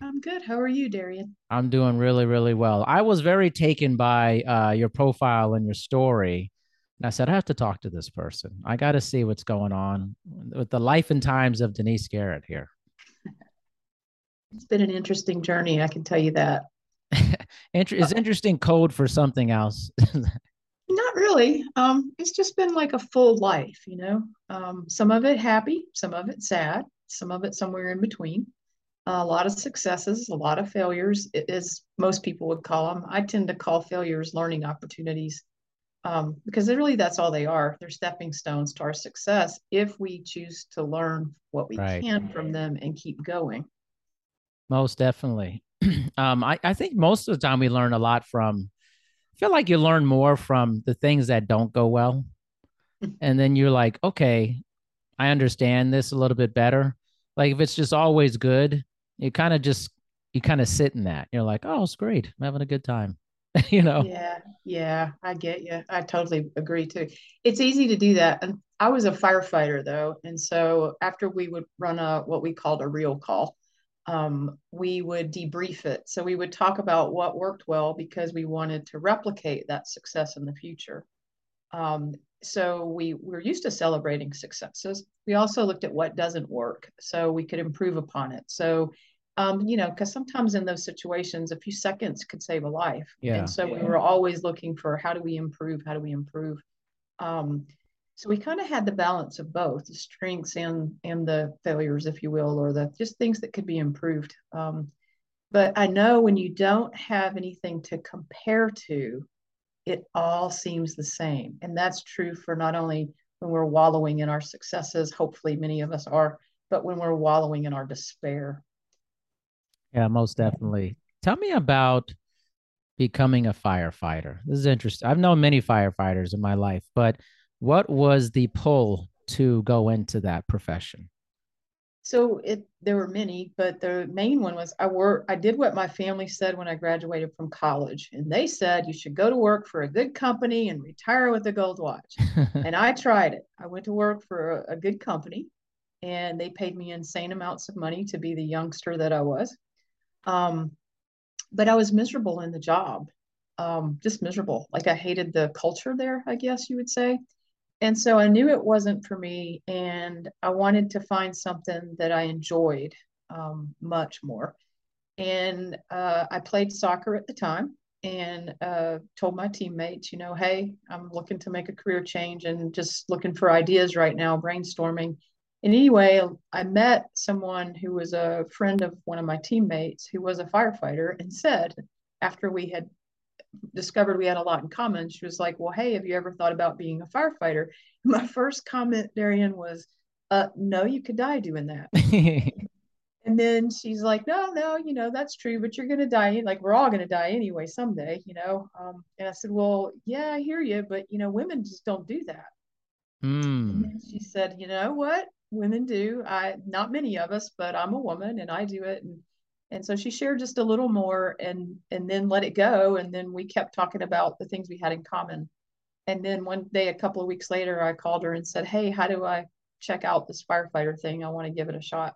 I'm good. How are you, Darian? I'm doing really, really well. I was very taken by uh, your profile and your story. And I said, I have to talk to this person. I got to see what's going on with the life and times of Denise Garrett here. It's been an interesting journey, I can tell you that. Is interesting code for something else? Not really. Um, it's just been like a full life, you know. Um, some of it happy, some of it sad, some of it somewhere in between. A lot of successes, a lot of failures, as most people would call them. I tend to call failures learning opportunities um, because really that's all they are. They're stepping stones to our success if we choose to learn what we right. can from them and keep going. Most definitely. um, I, I think most of the time we learn a lot from I feel like you learn more from the things that don't go well. and then you're like, okay, I understand this a little bit better. Like if it's just always good, you kind of just you kind of sit in that. You're like, oh, it's great. I'm having a good time. you know? Yeah, yeah, I get you. I totally agree too. It's easy to do that. And I was a firefighter though. And so after we would run a what we called a real call, um, we would debrief it. So we would talk about what worked well because we wanted to replicate that success in the future. Um, so we we're used to celebrating successes. We also looked at what doesn't work so we could improve upon it. So um, you know, because sometimes in those situations, a few seconds could save a life. Yeah. And so yeah. we were always looking for how do we improve? How do we improve? Um, so we kind of had the balance of both the strengths and and the failures, if you will, or the just things that could be improved. Um, but I know when you don't have anything to compare to, it all seems the same, and that's true for not only when we're wallowing in our successes. Hopefully, many of us are, but when we're wallowing in our despair. Yeah, most definitely. Tell me about becoming a firefighter. This is interesting. I've known many firefighters in my life, but what was the pull to go into that profession? So it there were many, but the main one was I work I did what my family said when I graduated from college. And they said you should go to work for a good company and retire with a gold watch. and I tried it. I went to work for a, a good company and they paid me insane amounts of money to be the youngster that I was. Um, but I was miserable in the job. Um, just miserable. Like I hated the culture there, I guess you would say and so I knew it wasn't for me, and I wanted to find something that I enjoyed um, much more. And uh, I played soccer at the time, and uh, told my teammates, you know, hey, I'm looking to make a career change and just looking for ideas right now, brainstorming. And anyway, I met someone who was a friend of one of my teammates who was a firefighter and said, after we had discovered we had a lot in common, she was like, Well, hey, have you ever thought about being a firefighter? My first comment, Darian, was, uh, No, you could die doing that. and then she's like, No, no, you know, that's true, but you're going to die. Like, we're all going to die anyway someday, you know? Um, and I said, Well, yeah, I hear you, but, you know, women just don't do that. Mm. she said, You know what? Women do. I, not many of us, but I'm a woman and I do it. And and so she shared just a little more and and then let it go. And then we kept talking about the things we had in common. And then one day a couple of weeks later i called her and said hey how do i check out this firefighter thing? I want to give it a shot.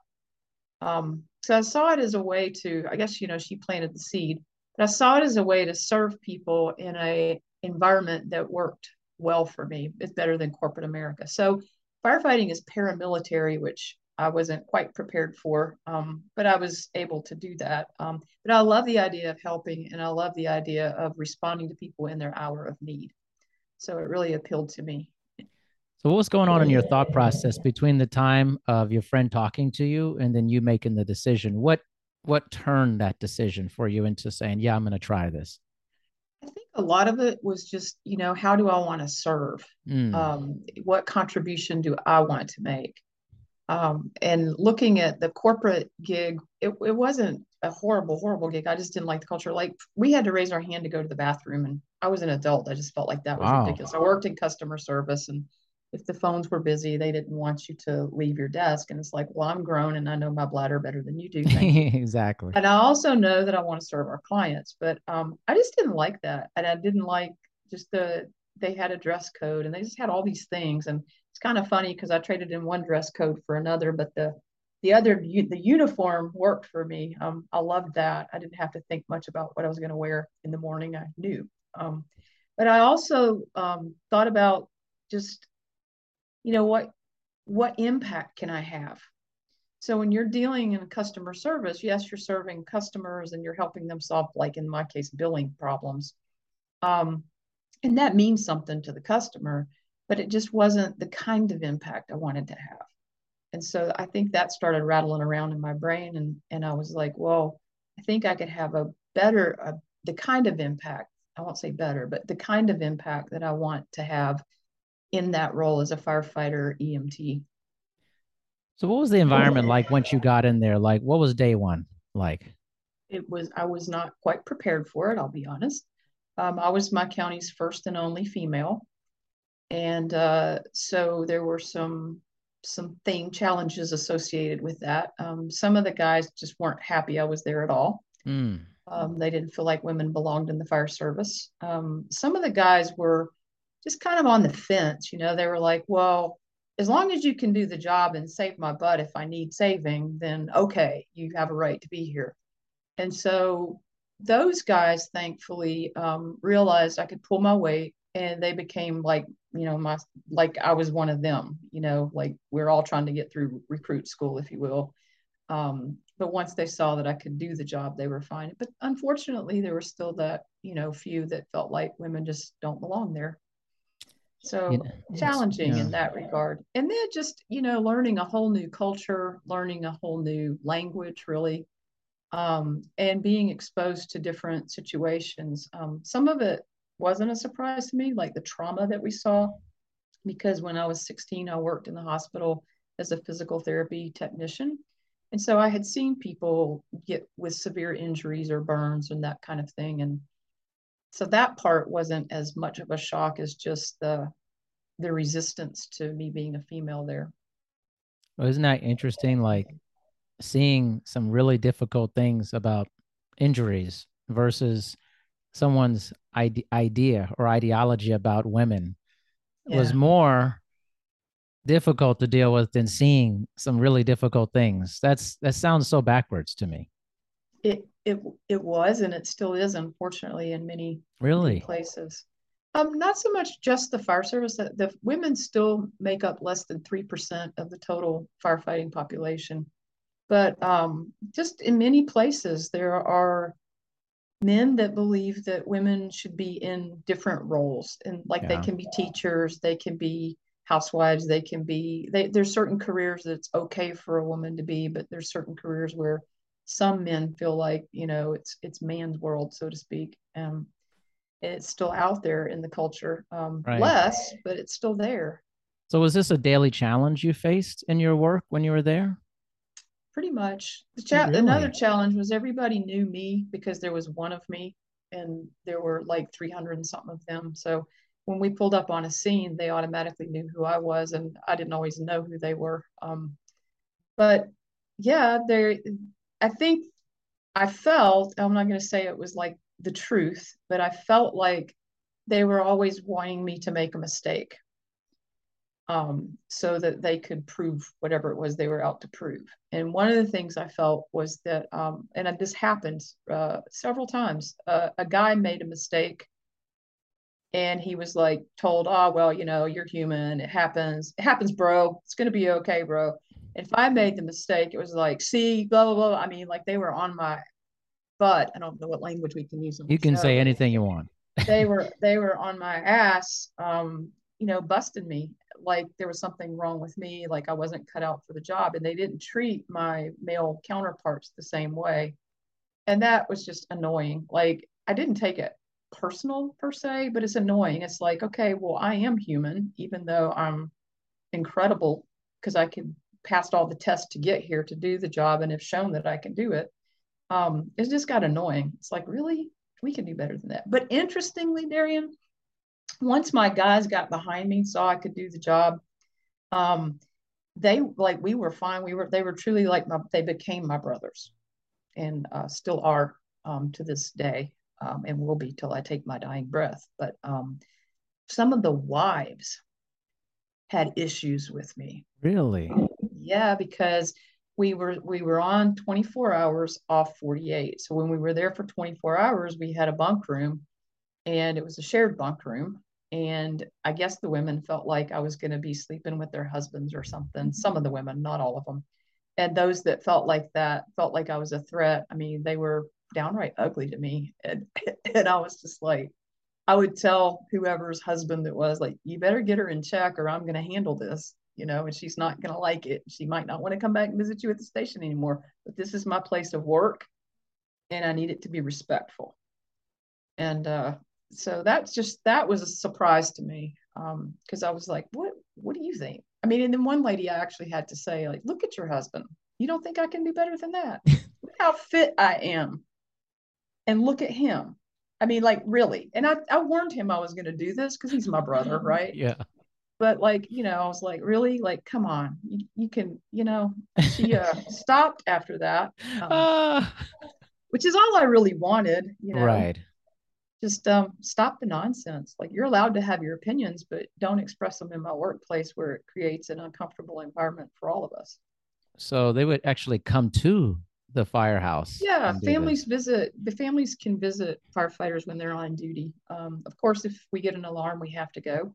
Um, so i saw it as a way to i guess you know she planted the seed but i saw it as a way to serve people in a environment that worked well for me. It's better than corporate america. So firefighting is paramilitary which I wasn't quite prepared for, um, but I was able to do that. Um, but I love the idea of helping and I love the idea of responding to people in their hour of need. So it really appealed to me. So what was going on in your thought process between the time of your friend talking to you and then you making the decision? What what turned that decision for you into saying, "Yeah, I'm going to try this"? I think a lot of it was just, you know, how do I want to serve? Mm. Um, what contribution do I want to make? Um, and looking at the corporate gig, it, it wasn't a horrible, horrible gig. I just didn't like the culture. Like we had to raise our hand to go to the bathroom, and I was an adult. I just felt like that was wow. ridiculous. I worked in customer service, and if the phones were busy, they didn't want you to leave your desk. And it's like, well, I'm grown and I know my bladder better than you do. exactly. And I also know that I want to serve our clients, but um, I just didn't like that, and I didn't like just the they had a dress code, and they just had all these things, and it's kind of funny because I traded in one dress code for another, but the the other the uniform worked for me. Um, I loved that. I didn't have to think much about what I was going to wear in the morning. I knew. Um, but I also um, thought about just, you know, what what impact can I have? So when you're dealing in customer service, yes, you're serving customers and you're helping them solve, like in my case, billing problems. Um, and that means something to the customer but it just wasn't the kind of impact I wanted to have. And so I think that started rattling around in my brain. And, and I was like, well, I think I could have a better, uh, the kind of impact, I won't say better, but the kind of impact that I want to have in that role as a firefighter EMT. So what was the environment like once you got in there? Like what was day one like? It was, I was not quite prepared for it, I'll be honest. Um, I was my county's first and only female and uh, so there were some some thing challenges associated with that. Um, some of the guys just weren't happy I was there at all. Mm. Um, they didn't feel like women belonged in the fire service. Um, some of the guys were just kind of on the fence. You know, they were like, "Well, as long as you can do the job and save my butt if I need saving, then okay, you have a right to be here." And so those guys, thankfully, um, realized I could pull my weight and they became like you know my like i was one of them you know like we're all trying to get through recruit school if you will. Um, but once they saw that i could do the job they were fine. But unfortunately there were still that you know few that felt like women just don't belong there. So challenging yeah. in that regard. And then just you know learning a whole new culture learning a whole new language really um, and being exposed to different situations. Um, some of it wasn't a surprise to me, like the trauma that we saw. Because when I was 16, I worked in the hospital as a physical therapy technician. And so I had seen people get with severe injuries or burns and that kind of thing. And so that part wasn't as much of a shock as just the the resistance to me being a female there. Well, isn't that interesting? Like seeing some really difficult things about injuries versus someone's ide- idea or ideology about women yeah. was more difficult to deal with than seeing some really difficult things. That's that sounds so backwards to me. It it it was and it still is unfortunately in many really many places. Um, not so much just the fire service. The, the women still make up less than three percent of the total firefighting population, but um, just in many places there are men that believe that women should be in different roles and like yeah. they can be teachers they can be housewives they can be they, there's certain careers that's okay for a woman to be but there's certain careers where some men feel like you know it's it's man's world so to speak um it's still out there in the culture um right. less but it's still there so was this a daily challenge you faced in your work when you were there pretty much. The cha- really? Another challenge was everybody knew me because there was one of me, and there were like 300 and something of them. So when we pulled up on a scene, they automatically knew who I was, and I didn't always know who they were. Um, but yeah, there. I think I felt. I'm not going to say it was like the truth, but I felt like they were always wanting me to make a mistake um, so that they could prove whatever it was they were out to prove. And one of the things I felt was that, um, and this happened uh, several times, uh, a guy made a mistake and he was like told, oh, well, you know, you're human. It happens. It happens, bro. It's going to be okay, bro. And if I made the mistake, it was like, see, blah, blah, blah. I mean, like they were on my butt. I don't know what language we can use. You can say anything you want. they were, they were on my ass, um, you know, busting me like there was something wrong with me, like I wasn't cut out for the job. And they didn't treat my male counterparts the same way. And that was just annoying. Like I didn't take it personal per se, but it's annoying. It's like, okay, well, I am human, even though I'm incredible because I can passed all the tests to get here to do the job and have shown that I can do it. Um, it just got annoying. It's like, really? We can do better than that. But interestingly, Darian, once my guys got behind me, saw I could do the job, um, they like we were fine. We were they were truly like my they became my brothers, and uh, still are um, to this day, um, and will be till I take my dying breath. But um, some of the wives had issues with me. Really? Yeah, because we were we were on 24 hours off 48. So when we were there for 24 hours, we had a bunk room and it was a shared bunk room. And I guess the women felt like I was going to be sleeping with their husbands or something. Some of the women, not all of them. And those that felt like that felt like I was a threat. I mean, they were downright ugly to me. And, and I was just like, I would tell whoever's husband it was, like, you better get her in check or I'm going to handle this, you know, and she's not going to like it. She might not want to come back and visit you at the station anymore, but this is my place of work and I need it to be respectful. And uh, so that's just, that was a surprise to me because um, I was like, what, what do you think? I mean, and then one lady I actually had to say, like, look at your husband. You don't think I can do better than that? look how fit I am. And look at him I mean, like really. And I, I warned him I was going to do this because he's my brother, right? Yeah. But like, you know, I was like, really? Like, come on. You, you can, you know, she uh, stopped after that, um, uh, which is all I really wanted, you know. Right. Just um, stop the nonsense. Like, you're allowed to have your opinions, but don't express them in my workplace where it creates an uncomfortable environment for all of us. So they would actually come to the firehouse. Yeah, families visit. The families can visit firefighters when they're on duty. Um, of course, if we get an alarm, we have to go,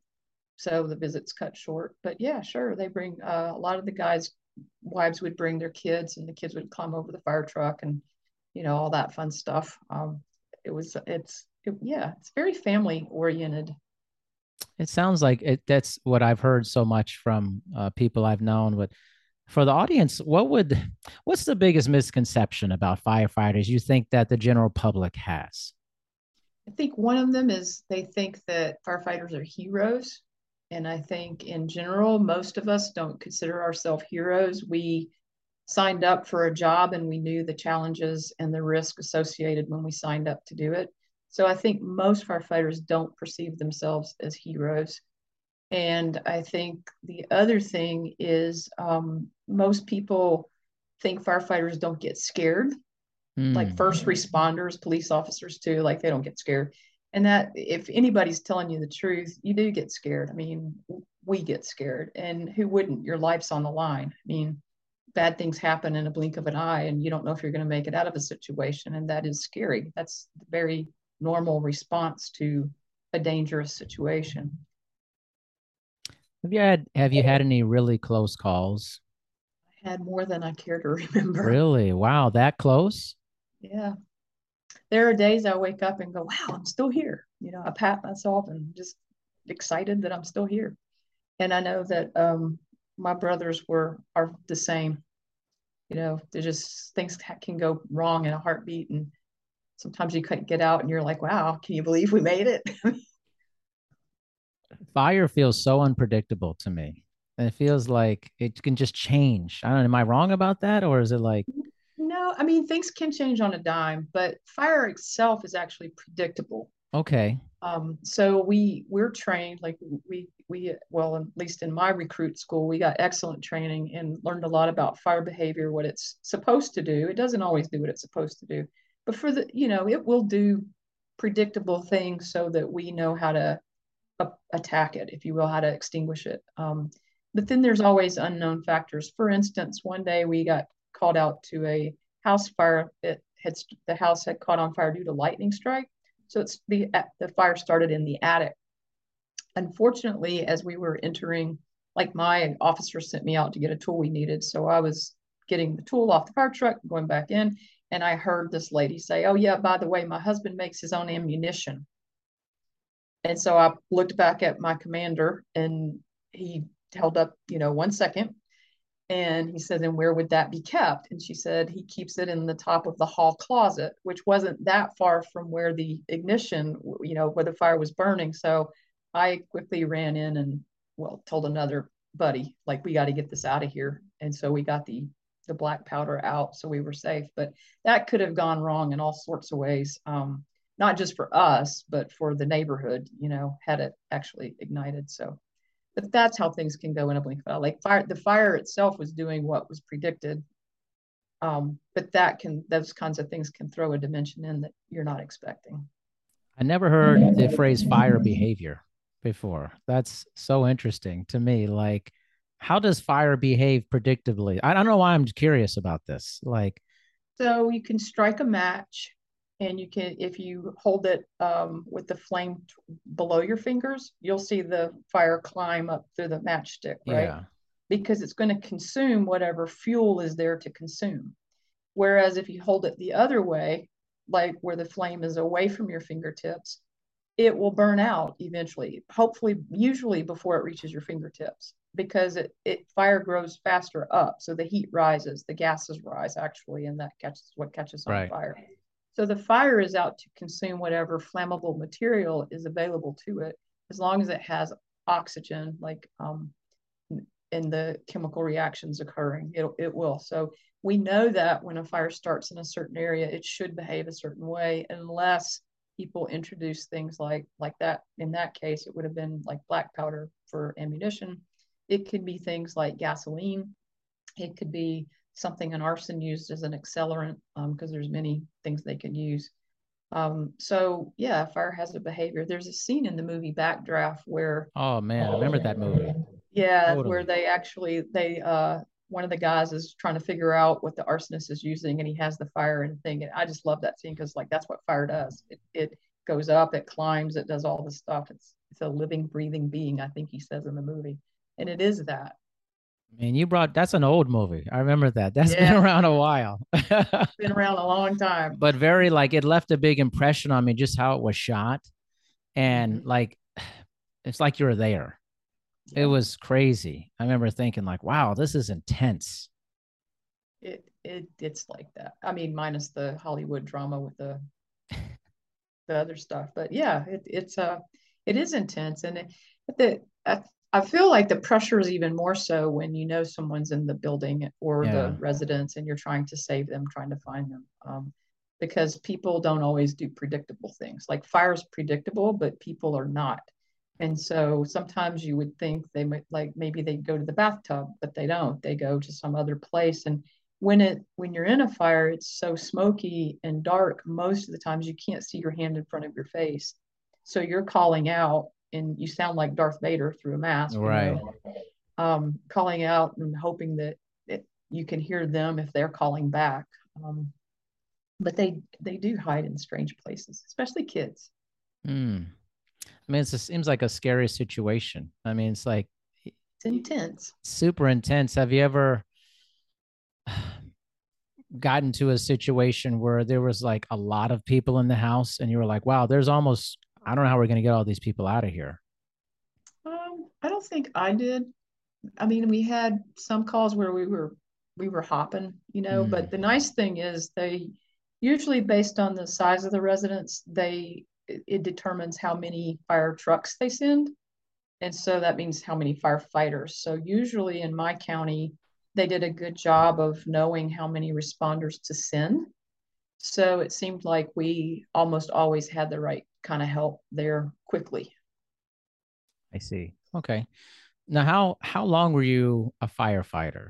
so the visits cut short. But yeah, sure, they bring uh, a lot of the guys' wives would bring their kids, and the kids would climb over the fire truck, and you know all that fun stuff. Um, it was it's it, yeah, it's very family oriented. It sounds like it. That's what I've heard so much from uh, people I've known. But for the audience, what would what's the biggest misconception about firefighters you think that the general public has? I think one of them is they think that firefighters are heroes. And I think in general, most of us don't consider ourselves heroes. We signed up for a job and we knew the challenges and the risk associated when we signed up to do it. So I think most firefighters don't perceive themselves as heroes. And I think the other thing is um, most people think firefighters don't get scared, mm. like first responders, police officers too, like they don't get scared. And that if anybody's telling you the truth, you do get scared. I mean, we get scared, and who wouldn't? Your life's on the line. I mean, bad things happen in a blink of an eye, and you don't know if you're going to make it out of a situation, and that is scary. That's the very normal response to a dangerous situation. Have you had Have you had any really close calls? I had more than I care to remember. Really? Wow, that close? Yeah. There are days I wake up and go, "Wow, I'm still here." You know, I pat myself and just excited that I'm still here. And I know that um, my brothers were are the same. You know, they just things can go wrong in a heartbeat, and sometimes you can get out and you're like, "Wow, can you believe we made it?" fire feels so unpredictable to me. And it feels like it can just change. I don't know. Am I wrong about that? Or is it like no, I mean things can change on a dime, but fire itself is actually predictable. Okay. Um, so we we're trained like we we well at least in my recruit school we got excellent training and learned a lot about fire behavior, what it's supposed to do. It doesn't always do what it's supposed to do, but for the you know it will do predictable things so that we know how to attack it, if you will, how to extinguish it. Um, but then there's always unknown factors. For instance, one day we got called out to a house fire. It had the house had caught on fire due to lightning strike. So it's the the fire started in the attic. Unfortunately, as we were entering, like my officer sent me out to get a tool we needed, so I was getting the tool off the fire truck, going back in, and I heard this lady say, "Oh yeah, by the way, my husband makes his own ammunition." And so I looked back at my commander and he held up, you know, one second. And he said, and where would that be kept? And she said, he keeps it in the top of the hall closet, which wasn't that far from where the ignition, you know, where the fire was burning. So I quickly ran in and, well, told another buddy, like we got to get this out of here. And so we got the the black powder out, so we were safe. But that could have gone wrong in all sorts of ways, um, not just for us, but for the neighborhood. You know, had it actually ignited. So, but that's how things can go in a blink of an eye. Like fire, the fire itself was doing what was predicted, um, but that can those kinds of things can throw a dimension in that you're not expecting. I never heard the phrase fire behavior before. That's so interesting to me. Like, how does fire behave predictably? I don't know why I'm curious about this. Like, so you can strike a match, and you can, if you hold it um, with the flame t- below your fingers, you'll see the fire climb up through the matchstick, right? yeah, Because it's going to consume whatever fuel is there to consume. Whereas if you hold it the other way, like where the flame is away from your fingertips, it will burn out eventually, hopefully, usually before it reaches your fingertips because it, it fire grows faster up. So the heat rises, the gases rise actually, and that catches what catches on Right. fire. So the fire is out to consume whatever flammable material is available to it, as long as it has oxygen, like um, in the chemical reactions occurring, it, it will. So we know that when a fire starts in a certain area, it should behave a certain way unless people introduce things like like that. In that case, it would have been like black powder for ammunition. It could be things like gasoline. It could be something an arson used as an accelerant because there's many things they can use. Um, so yeah, fire has a behavior. There's a scene in the movie Backdraft where Oh man, I remember that movie. yeah, Totally. where they actually they uh one of the guys is trying to figure out what the arsonist is using and he has the fire and thing. And I just love that scene because like that's what fire does. It it goes up, it climbs, it does all this stuff. It's it's a living, breathing being, I think he says in the movie. And it is that. I mean, you brought that's an old movie. I remember that. That's been around a while. Been around a long time. but very like it left a big impression on me just how it was shot. And Mhm. like it's like you were there. It was crazy. I remember thinking like, wow, this is intense. it it it's like that. I mean, minus the Hollywood drama with the the other stuff. But yeah, it, it's uh it is intense, and it, the I, I feel like the pressure is even more so when you know someone's in the building or Yeah. the residents, and you're trying to save them, trying to find them. Um, because people don't always do predictable things. Like fire's predictable, but people are not. And so sometimes you would think they might like maybe they go to the bathtub, but they don't. They go to some other place. And when it when you're in a fire, it's so smoky and dark. Most of the times you can't see your hand in front of your face. So you're calling out and you sound like Darth Vader through a mask. you know, Right. um, calling out and hoping that it, you can hear them if they're calling back. Um, but they they do hide in strange places, especially kids. Hmm. I mean, it's, it seems like a scary situation. I mean, it's like It's intense. super intense. Have you ever gotten to a situation where there was like a lot of people in the house and you were like, wow, there's almost, I don't know how we're going to get all these people out of here. Um, I don't think I did. I mean, we had some calls where we were we were hopping, you know, Mm. but the nice thing is they usually based on the size of the residence, they it, it determines how many fire trucks they send. And so that means how many firefighters. So usually in my county, they did a good job of knowing how many responders to send. So it seemed like we almost always had the right kind of help there quickly. I see. Okay. Now, how how long were you a firefighter?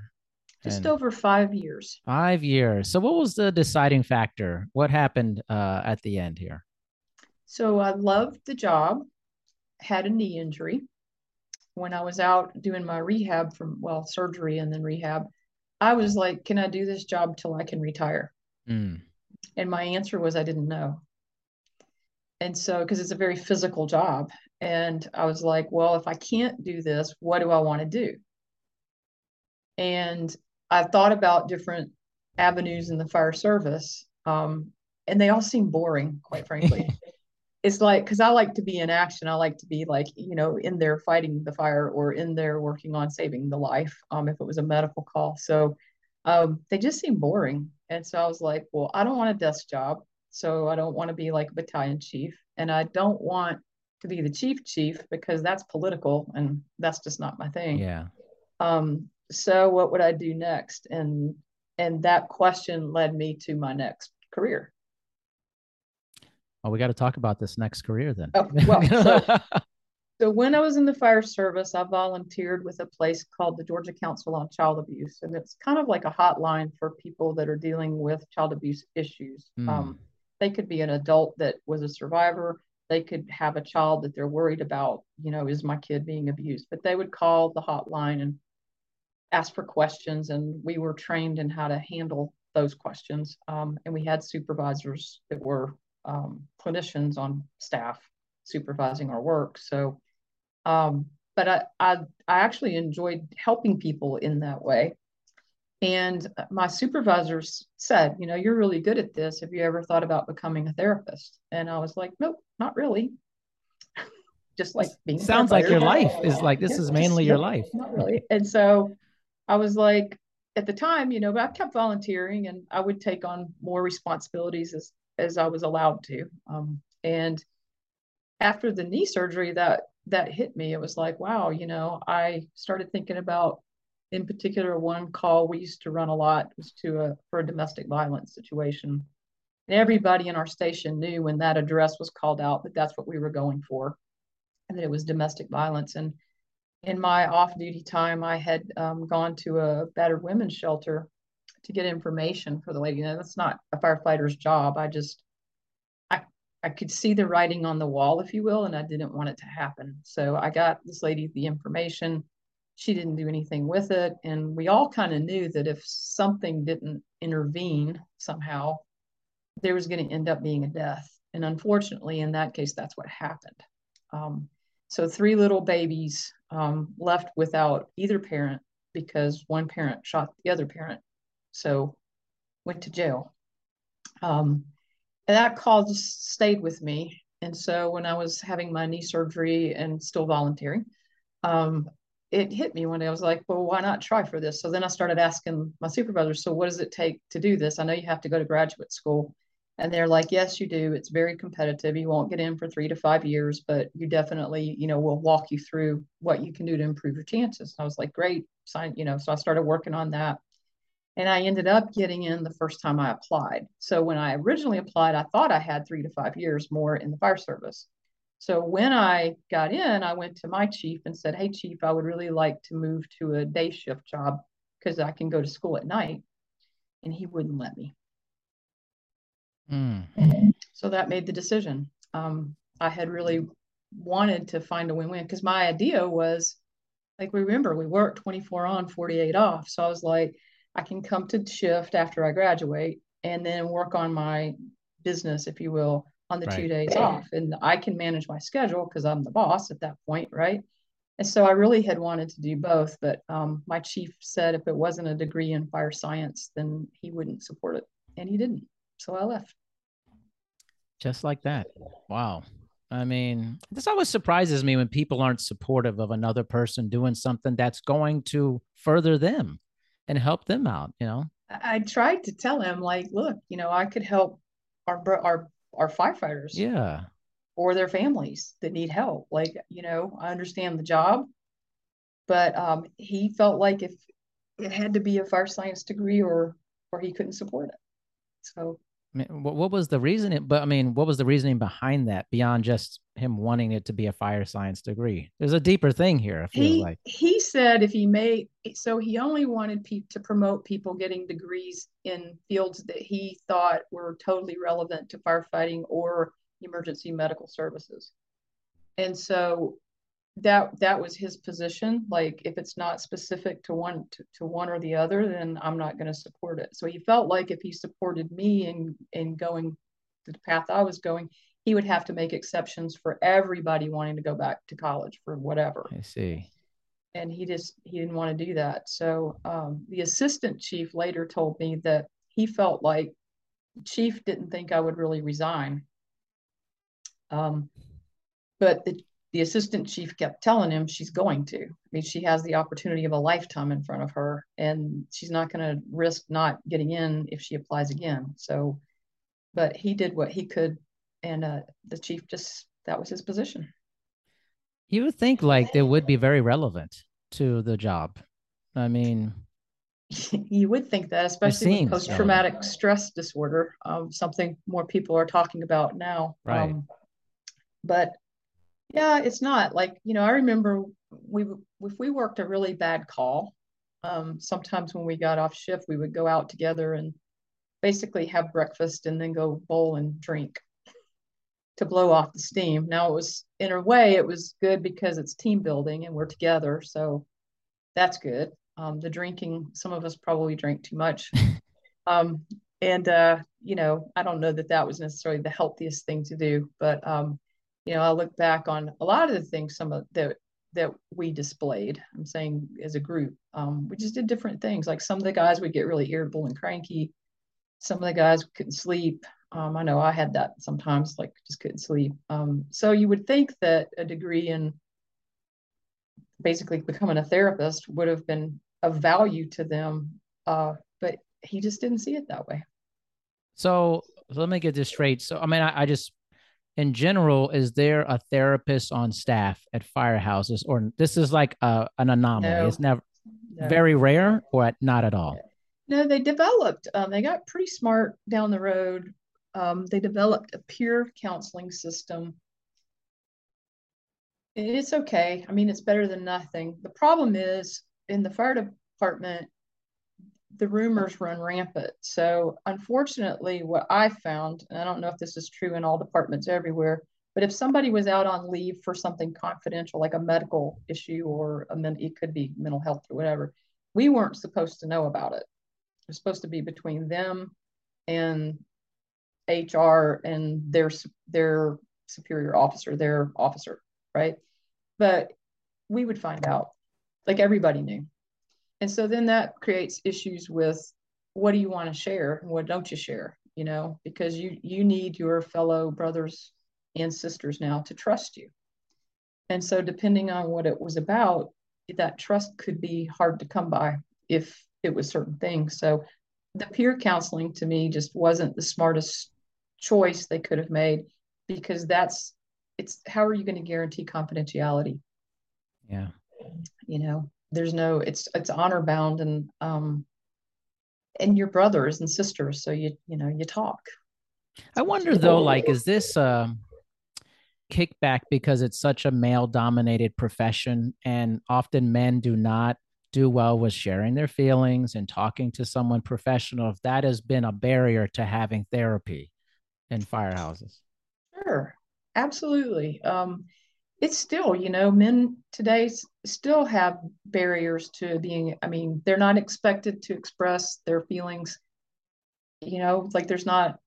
Just And- over five years. Five years. So, what was the deciding factor? What happened uh, at the end here? So I loved the job, had a knee injury. When I was out doing my rehab from, well, surgery and then rehab, I was like, can I do this job till I can retire? Mm, And my answer was I didn't know. And so, because it's a very physical job. And I was like, well, if I can't do this, what do I want to do? And I thought about different avenues in the fire service, um, and they all seem boring, quite frankly. it's like, because I like to be in action. I like to be like, you know, in there fighting the fire or in there working on saving the life um, if it was a medical call. So um, they just seem boring. And so I was like, well, I don't want a desk job. So I don't want to be like a battalion chief. And I don't want to be the chief chief because that's political and that's just not my thing. yeah. Um, so what would I do next? And and that question led me to my next career. Oh, we got to talk about this next career then. Oh, well, so, so when I was in the fire service, I volunteered with a place called the Georgia Council on Child Abuse, and it's kind of like a hotline for people that are dealing with child abuse issues. Mm. Um, they could be an adult that was a survivor. They could have a child that they're worried about. You know, is my kid being abused? But they would call the hotline and ask for questions, and we were trained in how to handle those questions. Um, and we had supervisors that were um, clinicians on staff supervising our work. So, um, but I, I, I actually enjoyed helping people in that way. And my supervisors said, you know, you're really good at this. Have you ever thought about becoming a therapist? And I was like, nope, not really. Just like being sounds like your life is like this yeah, is mainly just, your life. Not really. And so I was like, at the time, you know, but I kept volunteering and I would take on more responsibilities as as I was allowed to. Um, and after the knee surgery, that that hit me. It was like, wow, you know, I started thinking about, in particular, one call we used to run a lot was to a for a domestic violence situation. And everybody in our station knew when that address was called out that that's what we were going for, and that it was domestic violence. And in my off-duty time, I had um, gone to a battered women's shelter to get information for the lady. And that's not a firefighter's job. I just I I could see the writing on the wall, if you will, and I didn't want it to happen. So I got this lady the information. She didn't do anything with it. And we all kind of knew that if something didn't intervene somehow, there was going to end up being a death. And unfortunately, in that case, that's what happened. Um, so three little babies um, left without either parent because one parent shot the other parent. So went to jail. Um, and that call just stayed with me. And so when I was having my knee surgery and still volunteering, um, it hit me one day. I was like, well, why not try for this? So then I started asking my supervisor, so what does it take to do this? I know you have to go to graduate school. And they're like, yes, you do. It's very competitive. You won't get in for three to five years, but you definitely, you know, will walk you through what you can do to improve your chances. And I was like, great, sign, you know, so I started working on that. And I ended up getting in the first time I applied. So when I originally applied, I thought I had three to five years more in the fire service. So when I got in, I went to my chief and said, Hey, chief, I would really like to move to a day shift job because I can go to school at night. And he wouldn't let me. Mm. So that made the decision. Um, I had really wanted to find a win win because my idea was like, we remember, we worked 24 on, 48 off. So I was like, I can come to shift after I graduate and then work on my business, if you will, on the right. two days off. And I can manage my schedule because I'm the boss at that point, right? And so I really had wanted to do both, but um, my chief said if it wasn't a degree in fire science, then he wouldn't support it. And he didn't. So I left. Just like that. Wow. I mean, this always surprises me when people aren't supportive of another person doing something that's going to further them and help them out you know i tried to tell him like look you know i could help our our our firefighters yeah. or their families that need help. Like you know i understand the job but um, he felt like if it had to be a fire science degree or or he couldn't support it. So what, what was the reasoning? But I mean, what was the reasoning behind that beyond just him wanting it to be a fire science degree? There's a deeper thing here. I feel he, like he said if he made so he only wanted pe- to promote people getting degrees in fields that he thought were totally relevant to firefighting or emergency medical services. And so that that was his position. Like if it's not specific to one to, to one or the other then i'm not going to support it. So he felt like if he supported me in in going the path i was going he would have to make exceptions for everybody wanting to go back to college for whatever. I see. And he just he didn't want to do that. So um, the assistant chief later told me that he felt like chief didn't think i would really resign. Um, but the the assistant chief kept telling him she's going to. I mean, she has the opportunity of a lifetime in front of her, and she's not going to risk not getting in if she applies again. So, but he did what he could, and uh, the chief just that was his position. You would think like they would be very relevant to the job. I mean, you would think that, especially with post traumatic stress disorder, um, something more people are talking about now. Right. Um, but yeah, it's not like, you know, I remember we, if we worked a really bad call, um, sometimes when we got off shift, we would go out together and basically have breakfast and then go bowl and drink to blow off the steam. Now it was, in a way, it was good because it's team building and we're together. So that's good. Um, the drinking, some of us probably drank too much. um, and, uh, you know, I don't know that that was necessarily the healthiest thing to do, but, um, you know, I look back on a lot of the things, some of that, that we displayed, I'm saying as a group, um, we just did different things. Like some of the guys would get really irritable and cranky. Some of the guys couldn't sleep. Um, I know I had that sometimes, like just couldn't sleep. Um, so you would think that a degree in basically becoming a therapist would have been of value to them. Uh, but he just didn't see it that way. So let me get this straight. So, I mean, I, I just, in general, is there a therapist on staff at firehouses, or this is like a, an anomaly? No. It's never No. very rare, or not at all. No, they developed, um, they got pretty smart down the road. Um, they developed a peer counseling system. It's okay. I mean, it's better than nothing. The problem is in the fire department, the rumors run rampant. So, unfortunately, what I found, and I don't know if this is true in all departments everywhere, but if somebody was out on leave for something confidential, like a medical issue or a men- it could be mental health or whatever, we weren't supposed to know about it. It was supposed to be between them and HR and their their superior officer, their officer, right? But we would find out, like everybody knew. And so then that creates issues with what do you want to share and what don't you share, you know, because you you need your fellow brothers and sisters now to trust you. And so depending on what it was about, that trust could be hard to come by if it was certain things. So the peer counseling to me just wasn't the smartest choice they could have made because that's it's how are you going to guarantee confidentiality Yeah. you know there's no it's it's honor bound and um and your brothers and sisters so you you know you talk. I wonder though, like, is this um kickback because it's such a male dominated profession and often men do not do well with sharing their feelings and talking to someone professional if that has been a barrier to having therapy in firehouses? Sure, absolutely. Um, it's still, you know, men today still have barriers to being, I mean, they're not expected to express their feelings. You know, like there's not,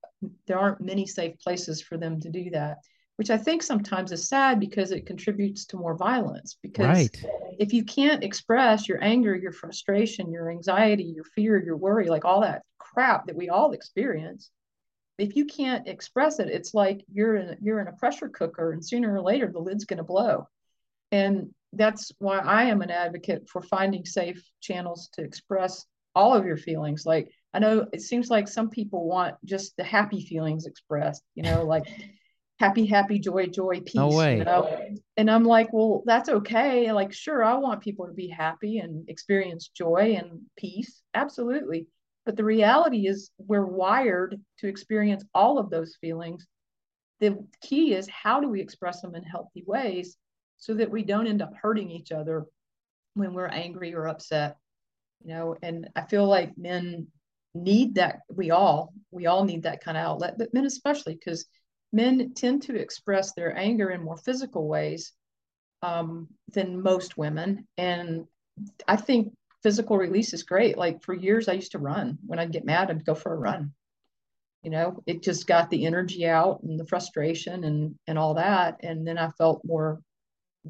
there aren't many safe places for them to do that, which I think sometimes is sad because it contributes to more violence. Because right if you can't express your anger, your frustration, your anxiety, your fear, your worry, like all that crap that we all experience, if you can't express it, it's like you're in you're in a pressure cooker, and sooner or later the lid's going to blow. And that's why I am an advocate for finding safe channels to express all of your feelings. Like I know it seems like some people want just the happy feelings expressed, you know, like happy, happy, joy, joy, peace. No way. You know? And I'm like, well, that's okay. Like, sure, I want people to be happy and experience joy and peace. Absolutely. But the reality is, we're wired to experience all of those feelings. The key is how do we express them in healthy ways so that we don't end up hurting each other when we're angry or upset. You know, and I feel like men need that. We all, we all need that kind of outlet, but men especially because men tend to express their anger in more physical ways um, than most women. And I think physical release is great. Like for years, I used to run. When I'd get mad, I'd go for a run. You know, it just got the energy out and the frustration and and all that. And then I felt more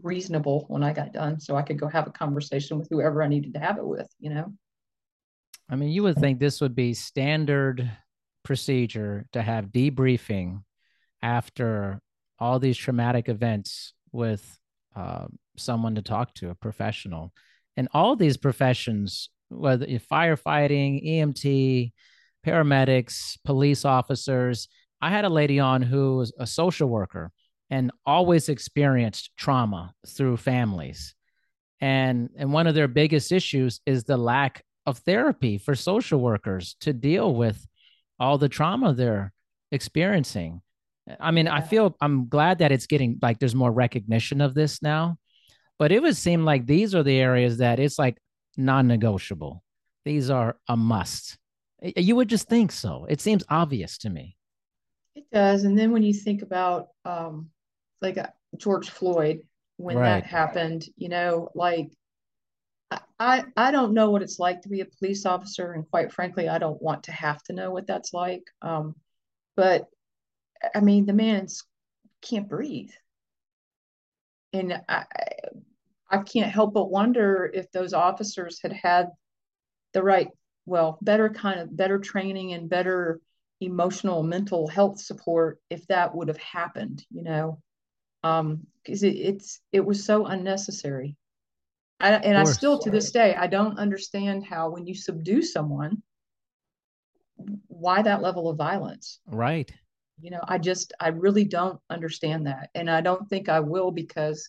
reasonable when I got done, so I could go have a conversation with whoever I needed to have it with. You know. i mean you would think this would be standard procedure to have debriefing after all these traumatic events with uh, someone to talk to a professional and all these professions whether you're firefighting emt paramedics police officers i had a lady on who was a social worker and always experienced trauma through families. And and one of their biggest issues is the lack of therapy for social workers to deal with all the trauma they're experiencing. I mean i feel i'm glad that it's getting like there's more recognition of this now but it would seem like these are the areas that it's like non-negotiable. These are a must. You would just think so. It seems obvious to me. It does. And then when you think about um like uh, george floyd when right. that happened you know like I, I don't know what it's like to be a police officer, and quite frankly, I don't want to have to know what that's like. Um, but I mean, the man can't breathe, and I, I can't help but wonder if those officers had had the right, well, better kind of better training and better emotional, mental health support, if that would have happened, you know, because um, it, it's it was so unnecessary. I, and I still to this day I don't understand how when you subdue someone, why that level of violence. Right. You know, I just I really don't understand that, and I don't think I will because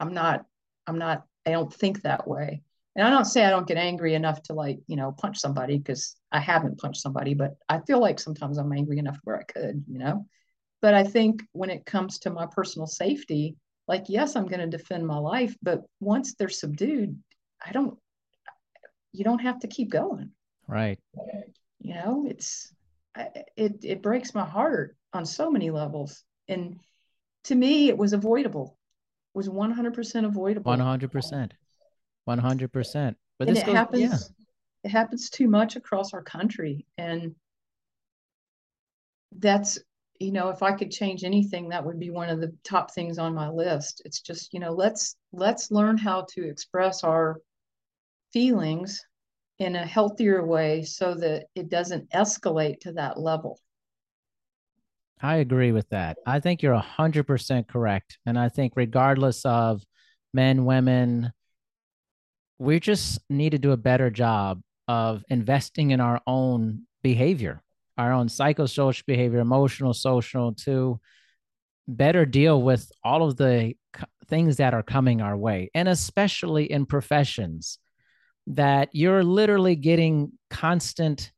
I'm not I'm not I don't think that way. And I don't say I don't get angry enough to like you know punch somebody because I haven't punched somebody, but I feel like sometimes I'm angry enough where I could, you know. But I think when it comes to my personal safety, like yes i'm going to defend my life but once they're subdued i don't you don't have to keep going right you know it's it it breaks my heart on so many levels and to me it was avoidable was 100% avoidable. 100% 100% but this it goes, happens yeah. it happens too much across our country and that's you know if i could change anything that would be one of the top things on my list. It's just you know let's let's learn how to express our feelings in a healthier way so that it doesn't escalate to that level i agree with that. I think you're 100% correct. And i think regardless of men women we just need to do a better job of investing in our own behavior our own psychosocial behavior, emotional, social, to better deal with all of the things that are coming our way, and especially in professions that you're literally getting constant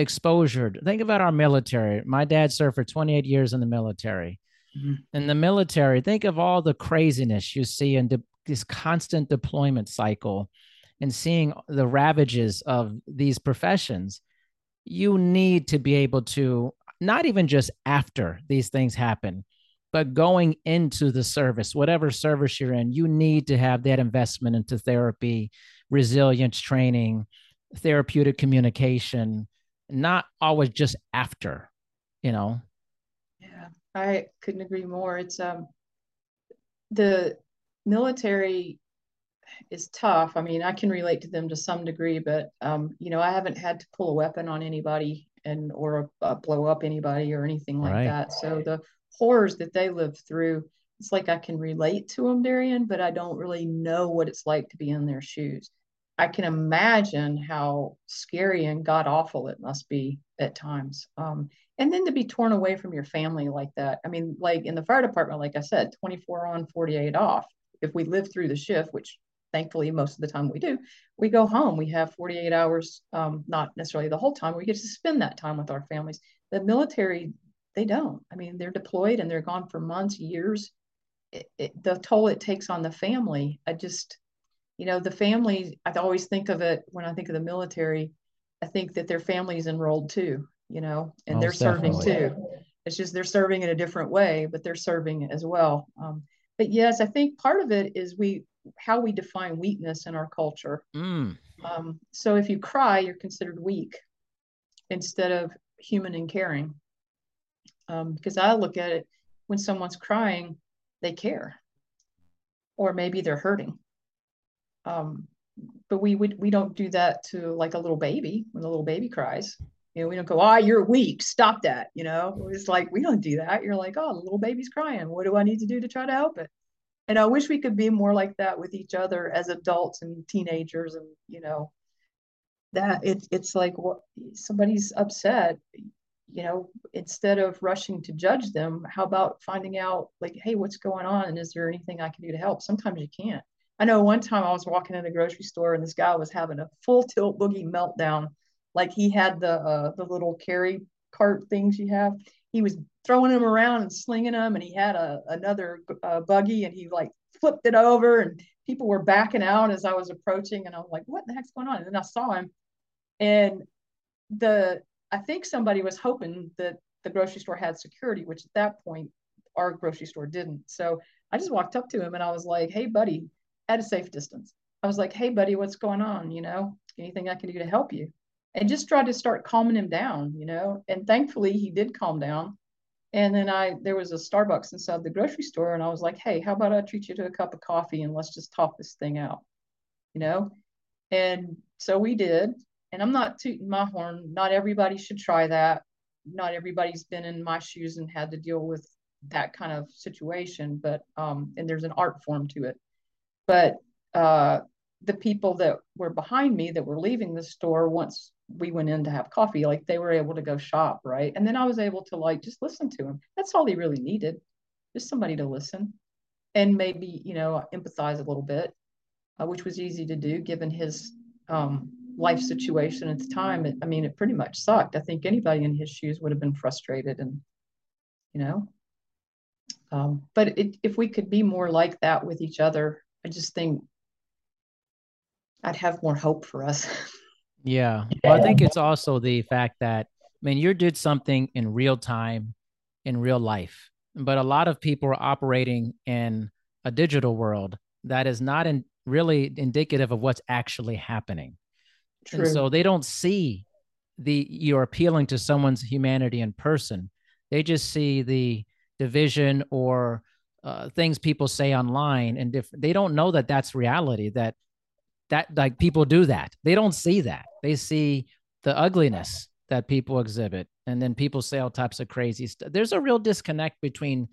exposure. Think about our military. My dad served for 28 years in the military. Mm-hmm. In the military, think of all the craziness you see in de- this constant deployment cycle and seeing the ravages of these professions you need to be able to not even just after these things happen, but going into the service, whatever service you're in, you need to have that investment into therapy, resilience training, therapeutic communication, not always just after, you know. Yeah, I couldn't agree more. It's um the military is tough. I mean, I can relate to them to some degree, but um, you know, I haven't had to pull a weapon on anybody and or uh, blow up anybody or anything like right. that. So the horrors that they live through, it's like I can relate to them, Darian, but I don't really know what it's like to be in their shoes. I can imagine how scary and god awful it must be at times. Um, and then to be torn away from your family like that. I mean, like in the fire department, like I said, 24 on, 48 off. If we live through the shift, which thankfully most of the time we do we go home we have 48 hours um, not necessarily the whole time we get to spend that time with our families the military they don't i mean they're deployed and they're gone for months years it, it, the toll it takes on the family i just you know the family i always think of it when i think of the military i think that their family's enrolled too you know and Most they're serving definitely. too it's just they're serving in a different way but they're serving as well um, but yes i think part of it is we how we define weakness in our culture. Mm. Um, so if you cry, you're considered weak instead of human and caring. Um, because I look at it when someone's crying, they care, or maybe they're hurting. Um, but we would we don't do that to like a little baby when the little baby cries. You know, we don't go, ah, oh, you're weak. Stop that. You know, it's like we don't do that. You're like, oh, the little baby's crying. What do I need to do to try to help it? and i wish we could be more like that with each other as adults and teenagers and you know that it, it's like what somebody's upset you know instead of rushing to judge them how about finding out like hey what's going on and is there anything i can do to help sometimes you can't I know one time I was walking in the grocery store and this guy was having a full tilt boogie meltdown. Like he had the uh, the little carry cart things you have. He was throwing them around and slinging them, and he had a another uh, buggy and he like flipped it over, and people were backing out as I was approaching, and I was like, "What the heck's going on?" And then I saw him, and the I think somebody was hoping that the grocery store had security, which at that point our grocery store didn't. So I just walked up to him and I was like, "Hey, buddy," at a safe distance. I was like, "Hey, buddy, what's going on? You know, anything I can do to help you?" And just tried to start calming him down, you know. And thankfully, he did calm down. And then I there was a Starbucks inside the grocery store, and I was like, "Hey, how about I treat you to a cup of coffee and let's just talk this thing out," you know. And so we did. And I'm not tooting my horn. Not everybody should try that. Not everybody's been in my shoes and had to deal with that kind of situation. But um, and there's an art form to it. But uh, the people that were behind me that were leaving the store once we went in to have coffee, like they were able to go shop, right? And then I was able to like just listen to him. That's all he really needed, just somebody to listen and maybe you know empathize a little bit, uh, which was easy to do given his um, life situation at the time. It, I mean, it pretty much sucked. I think anybody in his shoes would have been frustrated, and you know. Um, but it, if we could be more like that with each other, I just think I'd have more hope for us. Yeah. Well, I think it's also the fact that, I mean, you did something in real time, in real life, but a lot of people are operating in a digital world that is not in, really indicative of what's actually happening. True. And so they don't see the you're appealing to someone's humanity in person. They just see the division or uh, things people say online, and if they don't know that that's reality, that that like people do that. They don't see that. They see the ugliness that people exhibit, and then people say all types of crazy stuff. There's a real disconnect between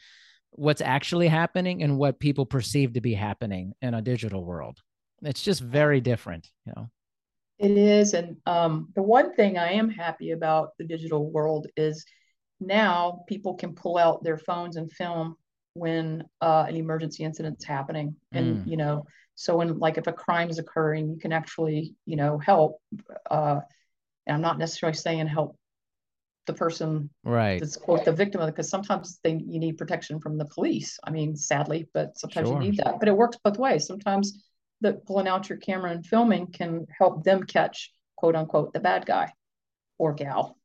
what's actually happening and what people perceive to be happening in a digital world. It's just very different, you know. It is. And um, the one thing I am happy about the digital world is now people can pull out their phones and film when uh, an emergency incident's happening. And, mm. you know, so when like if a crime is occurring, you can actually, you know, help. Uh, and I'm not necessarily saying help the person right that's quote the victim of it because sometimes they you need protection from the police i mean sadly but sometimes sure. you need that but it works both ways sometimes the pulling out your camera and filming can help them catch quote unquote the bad guy or gal.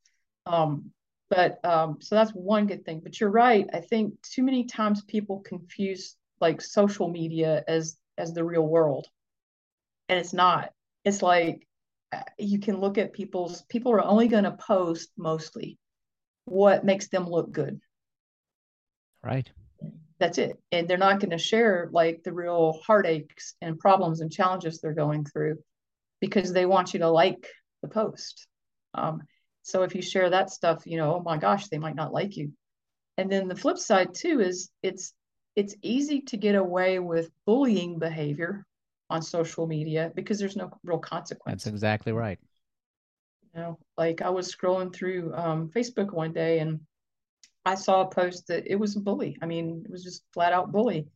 Um, but um, so that's one good thing. But you're right. I think too many times people confuse like social media as as the real world, and it's not. It's like uh, you can look at people's people are only going to post mostly what makes them look good. Right that's it and they're not going to share like the real heartaches and problems and challenges they're going through because they want you to like the post um, so if you share that stuff you know oh my gosh they might not like you and then the flip side too is it's it's easy to get away with bullying behavior on social media because there's no real consequence that's exactly right you know like i was scrolling through um, facebook one day and I saw a post that it was a bully. I mean, it was just flat out bully.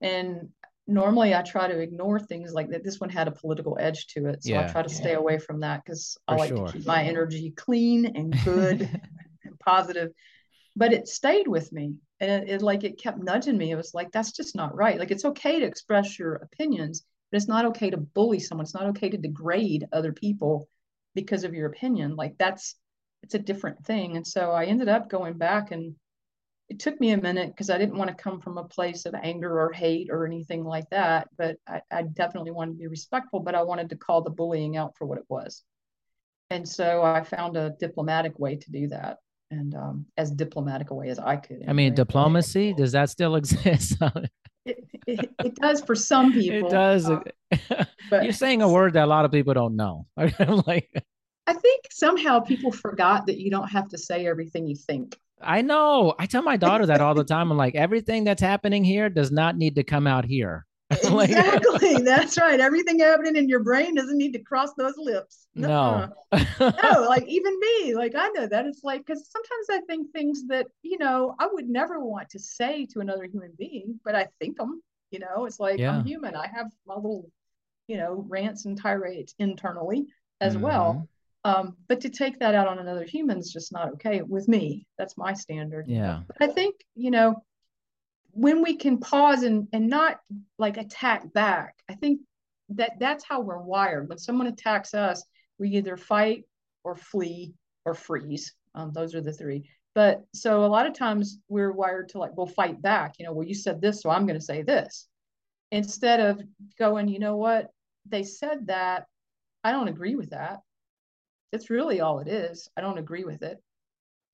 And normally I try to ignore things like that. This one had a political edge to it. So yeah. I try to stay away from that because I like sure. to keep my energy clean and good and positive. But it stayed with me. And it, it like it kept nudging me. It was like, that's just not right. Like it's okay to express your opinions, but it's not okay to bully someone. It's not okay to degrade other people because of your opinion. Like that's it's a different thing. And so I ended up going back and it took me a minute because I didn't want to come from a place of anger or hate or anything like that. But I, I, definitely wanted to be respectful, but I wanted to call the bullying out for what it was. And so I found a diplomatic way to do that. And um, as diplomatic a way as I could. I mean, diplomacy, does that still exist? it, it, it, does for some people. It does. Uh, but You're saying a word that a lot of people don't know. like, I think somehow people forgot that you don't have to say everything you think. I know. I tell my daughter that all the time. I'm like, everything that's happening here does not need to come out here. like, exactly. that's right. Everything happening in your brain doesn't need to cross those lips. No. no, like even me, like I know that. It's like, because sometimes I think things that, you know, I would never want to say to another human being, but I think them. You know, it's like Yeah. I'm human. I have my little, you know, rants and tirades internally as Mhm. well. Um, but to take that out on another human is just not okay with me. That's my standard. Yeah. But I think, you know, when we can pause and and not like attack back, I think that that's how we're wired. When someone attacks us, we either fight or flee or freeze. Um, those are the three. But so a lot of times we're wired to like, we'll fight back. You know, well, you said this, so I'm going to say this. Instead of going, you know what? They said that. I don't agree with that. That's really all it is. I don't agree with it.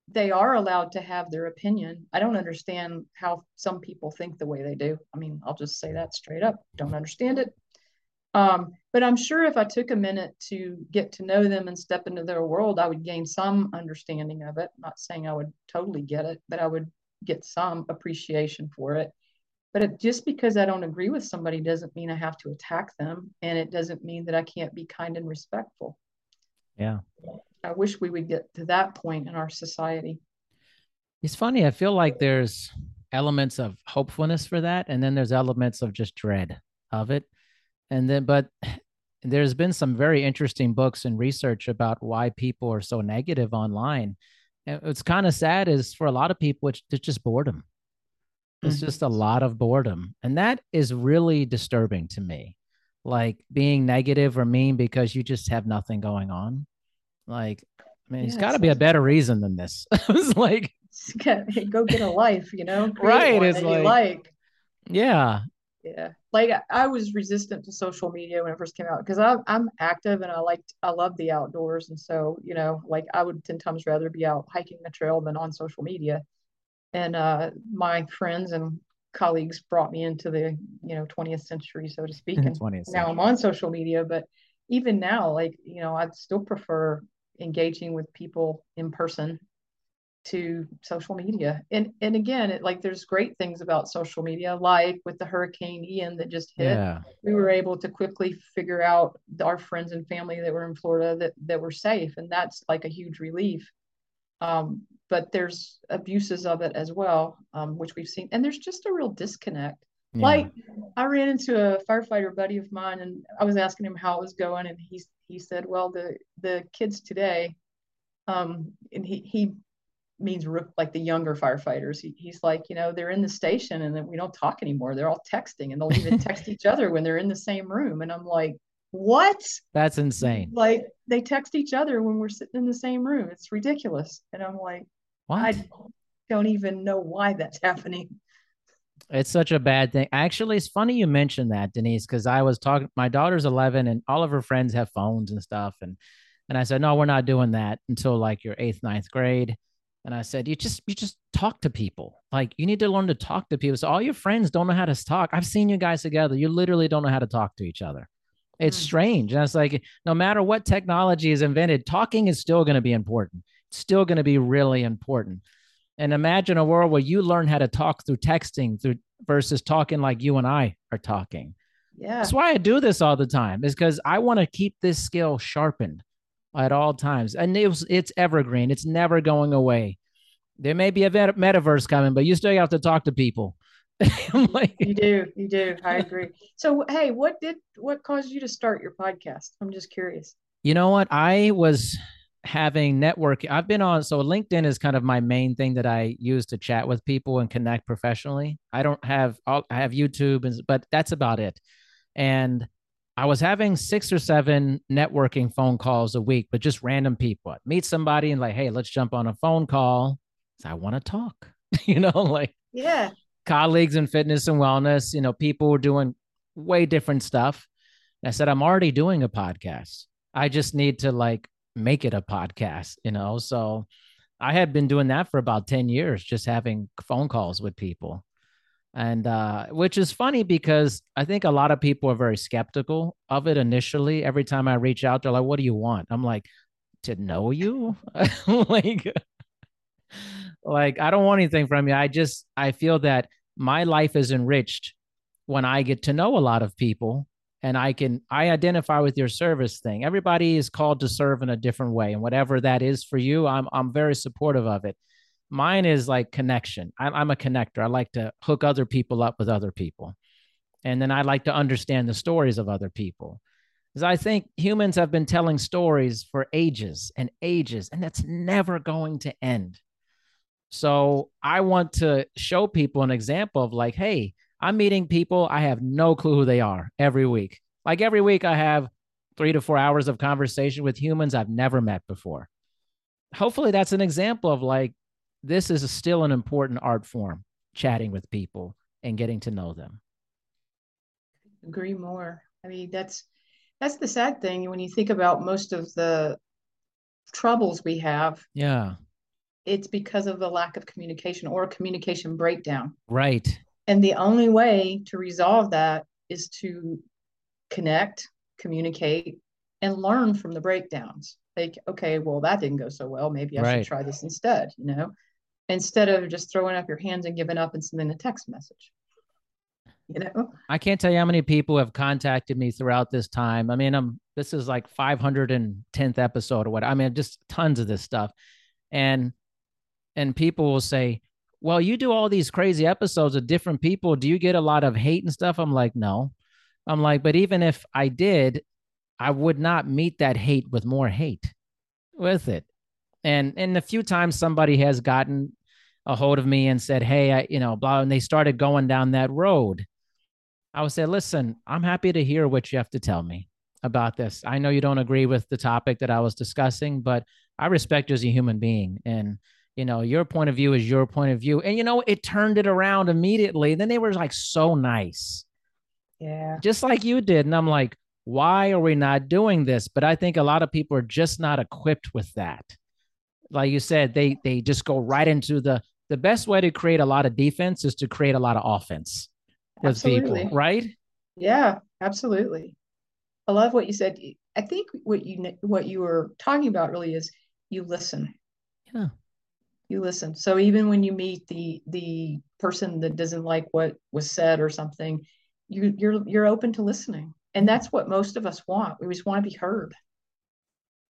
They are allowed to have their opinion. I don't understand how some people think the way they do. I mean, I'll just say that straight up. Don't understand it. Um, but I'm sure if I took a minute to get to know them and step into their world, I would gain some understanding of it. Not saying I would totally get it, but I would get some appreciation for it. But it, just because I don't agree with somebody doesn't mean I have to attack them. And it doesn't mean that I can't be kind and respectful. Yeah. I wish we would get to that point in our society. It's funny. I feel like there's elements of hopefulness for that, and then there's elements of just dread of it. And then, but there's been some very interesting books and research about why people are so negative online. And what's kind of sad is for a lot of people, it's, it's just boredom. It's Mhm. just a lot of boredom. And that is really disturbing to me. Like being negative or mean because you just have nothing going on. Like, I mean, it's Yeah, got to be a better reason than this. it's like, Go get a life, you know, create Right, it's like- like. yeah, yeah like I- i was resistant to social media when it first came out because i'm active and i liked i love the outdoors and so you know like i would 10 times rather be out hiking the trail than on social media and uh my friends and colleagues brought me into the you know 20th century so to speak and 20th now i'm on social media but even now like you know i'd still prefer engaging with people in person to social media. And and again it, like there's great things about social media like with the hurricane ian that just hit yeah, we were able to quickly figure out our friends and family that were in florida that, that were safe and that's like a huge relief. Um, but there's abuses of it as well um, which we've seen and there's just a real disconnect yeah. like I ran into a firefighter buddy of mine and I was asking him how it was going and he's he said, Well, the the kids today, um, and he he means rook- like the younger firefighters. He, he's like, you know, they're in the station and then we don't talk anymore. They're all texting and they'll even text each other when they're in the same room. And I'm like, what? that's insane. Like they text each other when we're sitting in the same room. It's ridiculous. And I'm like, What? I don't even know why that's happening. It's such a bad thing. Actually, it's funny you mentioned that, Denise, because I was talking. My daughter's 11, and all of her friends have phones and stuff, and and I said, no, we're not doing that until like your eighth, ninth grade. And I said, you just you just talk to people. Like you need to learn to talk to people. So all your friends don't know how to talk. I've seen you guys together. You literally don't know how to talk to each other. It's Mm. strange. And it's like no matter what technology is invented, talking is still going to be important. It's still going to be really important. And imagine a world where you learn how to talk through texting through versus talking like you and I are talking. Yeah. That's why I do this all the time, is because I want to keep this skill sharpened at all times. And it was, it's evergreen, it's never going away. There may be a metaverse coming, but you still have to talk to people. I'm like, You do, you do. I agree. So, hey, what did what caused you to start your podcast? I'm just curious. you know what? I was having network. I've been on, so LinkedIn is kind of my main thing that I use to chat with people and connect professionally. I don't have, all, I have YouTube, and, but that's about it. And I was having six or seven networking phone calls a week, but just random people. I'd meet somebody and like, hey, let's jump on a phone call. I want to talk, you know, like Yeah. Colleagues in fitness and wellness, you know, people were doing way different stuff. And I said, I'm already doing a podcast. I just need to like make it a podcast, you know? So I had been doing that for about 10 years, just having phone calls with people. And uh, which is funny because I think a lot of people are very skeptical of it initially. Every time I reach out, they're like, What do you want? I'm like, To know you? like, like I don't want anything from you. I just I feel that my life is enriched when I get to know a lot of people and I can I identify with your service thing. Everybody is called to serve in a different way and whatever that is for you, I'm I'm very supportive of it. Mine is like connection. I'm, I'm a connector. I like to hook other people up with other people. And then I like to understand the stories of other people. Because I think humans have been telling stories for ages and ages, and that's never going to end. So I want to show people an example of like, hey, I'm meeting people, I have no clue who they are every week. Like every week, I have three to four hours of conversation with humans I've never met before. Hopefully, that's an example of like, this is still an important art form, chatting with people and getting to know them. Agree more. I mean, that's that's the sad thing when you think about most of the troubles we have. Yeah. It's because of the lack of communication or communication breakdown. Right. And the only way to resolve that is to connect, communicate, and learn from the breakdowns. Like, okay, well, that didn't go so well. Maybe I right. should try this instead, you know, instead of just throwing up your hands and giving up and sending a text message. You know, I can't tell you how many people have contacted me throughout this time. I mean, I'm this is like 510th episode or what. I mean, just tons of this stuff. And and people will say, Well, you do all these crazy episodes of different people. Do you get a lot of hate and stuff? I'm like, No. I'm like, but even if I did, I would not meet that hate with more hate with it. And and a few times somebody has gotten a hold of me and said, Hey, I, you know, blah, and they started going down that road. I would say, listen, I'm happy to hear what you have to tell me about this. I know you don't agree with the topic that I was discussing, but I respect you as a human being. And, you know, your point of view is your point of view. And, you know, it turned it around immediately. Then they were like so nice. Yeah. Just like you did. And I'm like, why are we not doing this? But I think a lot of people are just not equipped with that. Like you said, they they just go right into the the best way to create a lot of defense is to create a lot of offense with absolutely. people, right? Yeah, absolutely. I love what you said. I think what you what you were talking about really is you listen. Yeah. You listen. So even when you meet the the person that doesn't like what was said or something, you you're you're open to listening. And that's what most of us want. We just want to be heard.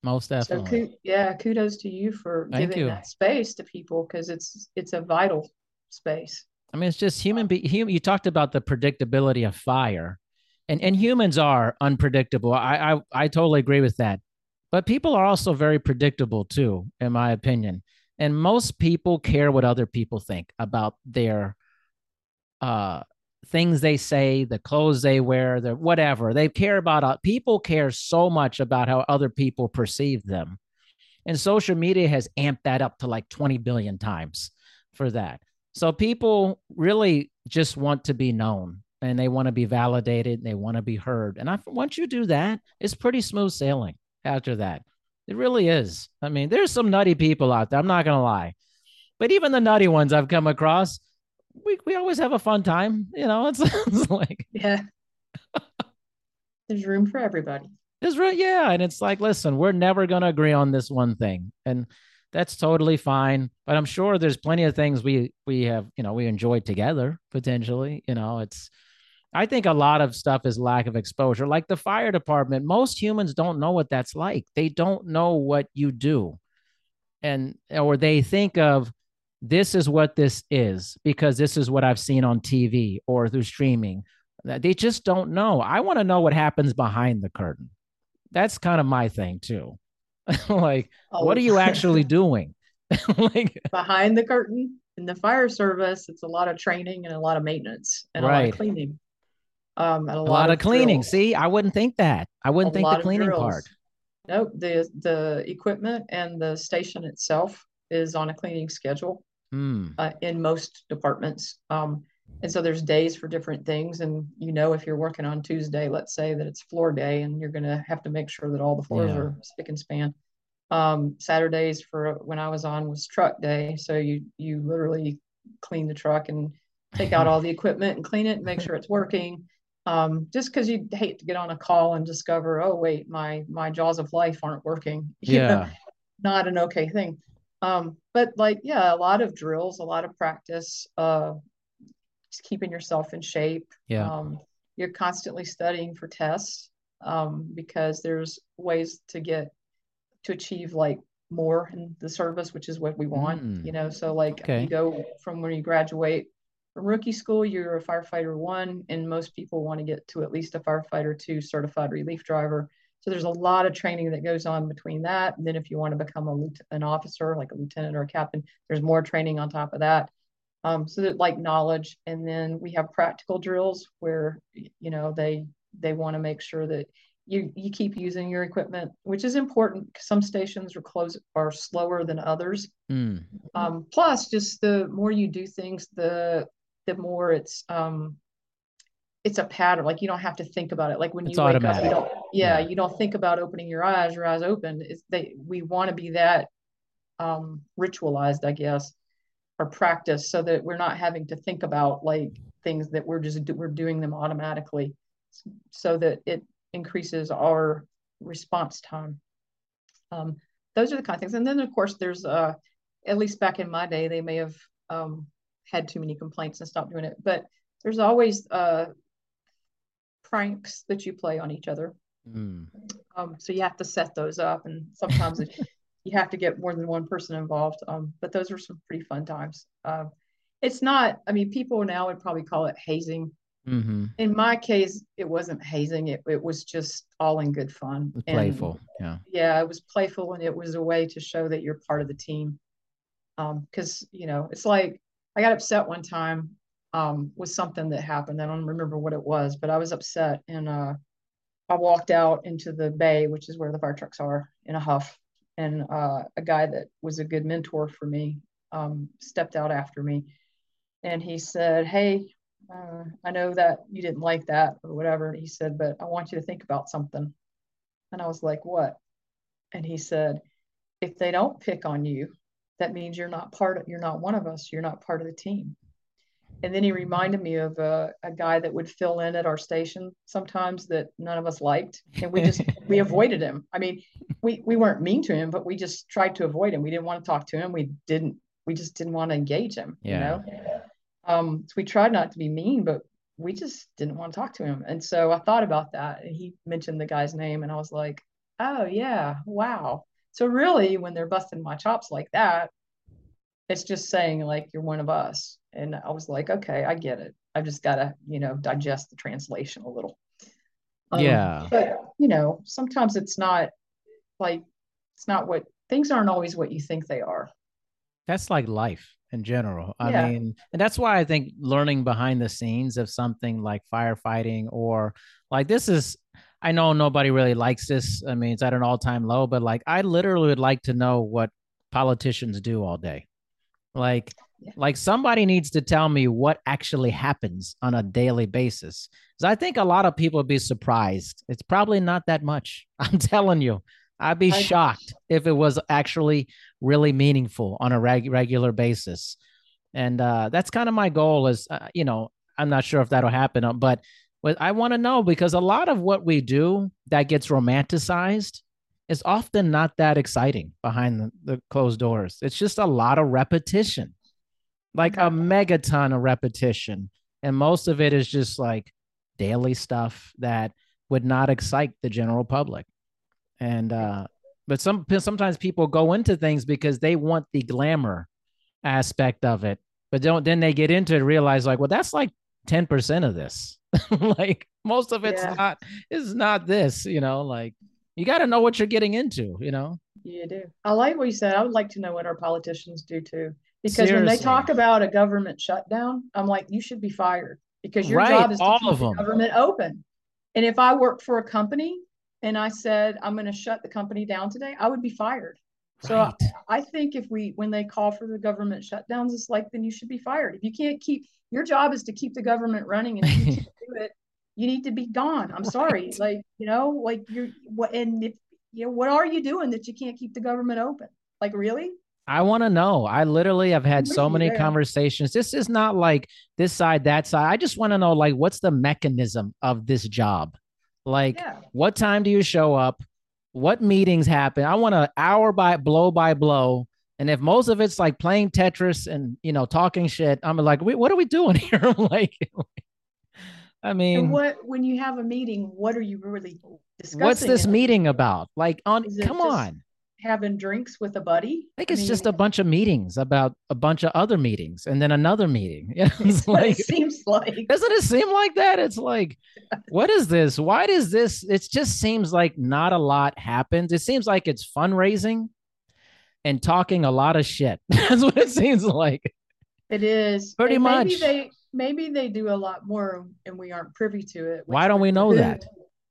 Most definitely. So yeah, kudos to you for Thank giving you. that space to people because it's it's a vital space. I mean, it's just human. Be human. You talked about the predictability of fire, and and humans are unpredictable. I I I totally agree with that. But people are also very predictable too, in my opinion. And most people care what other people think about their uh things they say, the clothes they wear, the whatever. They care about uh, people care so much about how other people perceive them. And social media has amped that up to like 20 billion times for that. So people really just want to be known and they want to be validated and they want to be heard. And I, once you do that, it's pretty smooth sailing after that. It really is. I mean, there's some nutty people out there. I'm not going to lie. But even the nutty ones I've come across, we, we always have a fun time. You know, it's, it's like, yeah, there's room for everybody. There's right. Yeah. And it's like, listen, we're never going to agree on this one thing. And that's totally fine. But I'm sure there's plenty of things we we have, you know, we enjoyed together potentially. You know, it's I think a lot of stuff is lack of exposure. Like the fire department, most humans don't know what that's like. They don't know what you do. And or they think of this is what this is because this is what I've seen on TV or through streaming. They just don't know. I want to know what happens behind the curtain. That's kind of my thing too. like, oh. what are you actually doing? like behind the curtain in the fire service, it's a lot of training and a lot of maintenance and right. a lot of cleaning. Um, and a, a lot, lot, of, cleaning. Drills. See, I wouldn't think that. I wouldn't a think the cleaning part. Nope. The the equipment and the station itself is on a cleaning schedule mm. uh, in most departments. Um, and so there's days for different things. And you know, if you're working on Tuesday, let's say that it's floor day and you're going to have to make sure that all the floors yeah. are spick and span. Um, Saturdays for when I was on was truck day. So you, you literally clean the truck and take out all the equipment and clean it and make sure it's working. Um, just because you hate to get on a call and discover, oh wait, my my jaws of life aren't working. Yeah, know, not an okay thing. Um, but like, yeah, a lot of drills, a lot of practice, uh, just keeping yourself in shape. Yeah. Um, you're constantly studying for tests um, because there's ways to get to achieve like more in the service, which is what we want, mm. you know. So like okay. you go from when you graduate from rookie school, you're a firefighter one, and most people want to get to at least a firefighter two certified relief driver. So there's a lot of training that goes on between that. And then if you want to become a an officer, like a lieutenant or a captain, there's more training on top of that. Um, so that like knowledge, and then we have practical drills where you know they they want to make sure that you you keep using your equipment, which is important. Some stations are close are slower than others. Mm. Um, plus, just the more you do things, the the more it's um, it's a pattern. Like you don't have to think about it. Like when it's you automatic. wake up, you don't, yeah, yeah, you don't think about opening your eyes. Your eyes open. It's they we want to be that um, ritualized, I guess, or practice, so that we're not having to think about like things that we're just we're doing them automatically, so that it increases our response time. Um, those are the kind of things. And then, of course, there's, uh, at least back in my day, they may have um, had too many complaints and stopped doing it. But there's always uh, pranks that you play on each other. Mm. Um, so you have to set those up. And sometimes it, you have to get more than one person involved. Um, but those are some pretty fun times. Uh, it's not, I mean, people now would probably call it hazing Mm-hmm. In my case, it wasn't hazing. It it was just all in good fun. playful. yeah. Yeah, it was playful, and it was a way to show that you're part of the team. Um, because you know, it's like I got upset one time um with something that happened. I don't remember what it was, but I was upset, and uh, I walked out into the bay, which is where the fire trucks are, in a huff. And uh, a guy that was a good mentor for me um, stepped out after me, and he said, "Hey, uh, I know that you didn't like that or whatever. He said, but I want you to think about something. And I was like, what? And he said, if they don't pick on you, that means you're not part of, you're not one of us. You're not part of the team. And then he reminded me of a, a guy that would fill in at our station sometimes that none of us liked. And we just, we avoided him. I mean, we, we weren't mean to him, but we just tried to avoid him. We didn't want to talk to him. We didn't, we just didn't want to engage him, yeah. you know? Um, so we tried not to be mean, but we just didn't want to talk to him. And so I thought about that. And he mentioned the guy's name, and I was like, oh, yeah, wow. So really, when they're busting my chops like that, it's just saying, like, you're one of us. And I was like, okay, I get it. I've just got to, you know, digest the translation a little. Um, yeah. But, you know, sometimes it's not like, it's not what things aren't always what you think they are. That's like life in general. I yeah. mean, and that's why I think learning behind the scenes of something like firefighting or like this is I know nobody really likes this. I mean, it's at an all-time low, but like I literally would like to know what politicians do all day. Like yeah. like somebody needs to tell me what actually happens on a daily basis. Cuz I think a lot of people would be surprised. It's probably not that much. I'm telling you. I'd be I, shocked if it was actually really meaningful on a reg- regular basis. And uh, that's kind of my goal is, uh, you know, I'm not sure if that'll happen, uh, but I want to know because a lot of what we do that gets romanticized is often not that exciting behind the, the closed doors. It's just a lot of repetition, like a megaton of repetition. And most of it is just like daily stuff that would not excite the general public and uh but some sometimes people go into things because they want the glamour aspect of it but don't then they get into it realize like well that's like 10% of this like most of it's yeah. not is not this you know like you got to know what you're getting into you know you do i like what you said i would like to know what our politicians do too because Seriously. when they talk about a government shutdown i'm like you should be fired because your right, job is to all keep the them. government open and if i work for a company and I said, I'm going to shut the company down today, I would be fired. Right. So I, I think if we, when they call for the government shutdowns, it's like, then you should be fired. If you can't keep, your job is to keep the government running and you can't do it, you need to be gone. I'm right. sorry. Like, you know, like you're, what, and if, you know, what are you doing that you can't keep the government open? Like, really? I want to know. I literally have had so many conversations. This is not like this side, that side. I just want to know, like, what's the mechanism of this job? Like, yeah. what time do you show up? What meetings happen? I want an hour by blow by blow. And if most of it's like playing Tetris and you know talking shit, I'm like, what are we doing here? like, I mean, and what when you have a meeting, what are you really discussing? What's this meeting about? Like, on come on, having drinks with a buddy. I think it's I mean, just a bunch of meetings about a bunch of other meetings and then another meeting. it's like, it seems like. Doesn't it seem like that? It's like, what is this? Why does this? It just seems like not a lot happens. It seems like it's fundraising and talking a lot of shit. That's what it seems like. It is. Pretty and much. Maybe they, maybe they do a lot more and we aren't privy to it. Why don't we know that?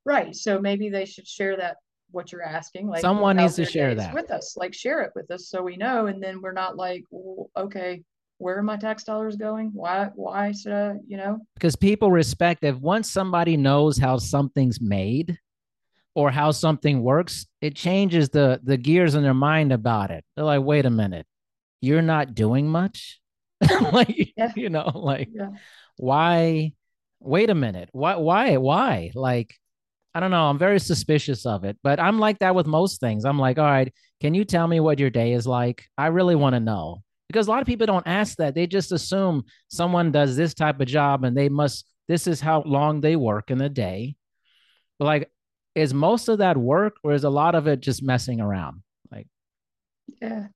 Right. So maybe they should share that what you're asking. Like someone needs to share that with us. Like share it with us so we know, and then we're not like, well, okay, where are my tax dollars going? Why? Why should I? You know? Because people respect if once somebody knows how something's made or how something works, it changes the the gears in their mind about it. They're like, wait a minute, you're not doing much. like yeah. you know, like yeah. why? Wait a minute. Why? Why? Why? Like I don't know. I'm very suspicious of it, but I'm like that with most things. I'm like, all right, can you tell me what your day is like? I really want to know because a lot of people don't ask that. They just assume someone does this type of job and they must, this is how long they work in a day. But like, is most of that work or is a lot of it just messing around? Like, yeah,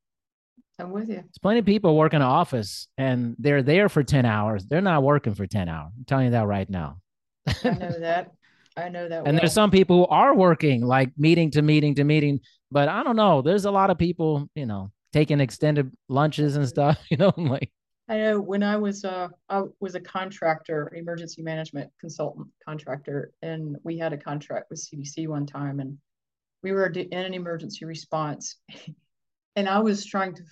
I'm with you. There's plenty of people work in an office and they're there for 10 hours. They're not working for 10 hours. I'm telling you that right now. I know that. I know that. And well. there's some people who are working like meeting to meeting to meeting, but I don't know. There's a lot of people, you know, taking extended lunches and stuff. You know, I'm like. I know when I was uh I was a contractor, emergency management consultant contractor, and we had a contract with CDC one time, and we were in an emergency response, and I was trying to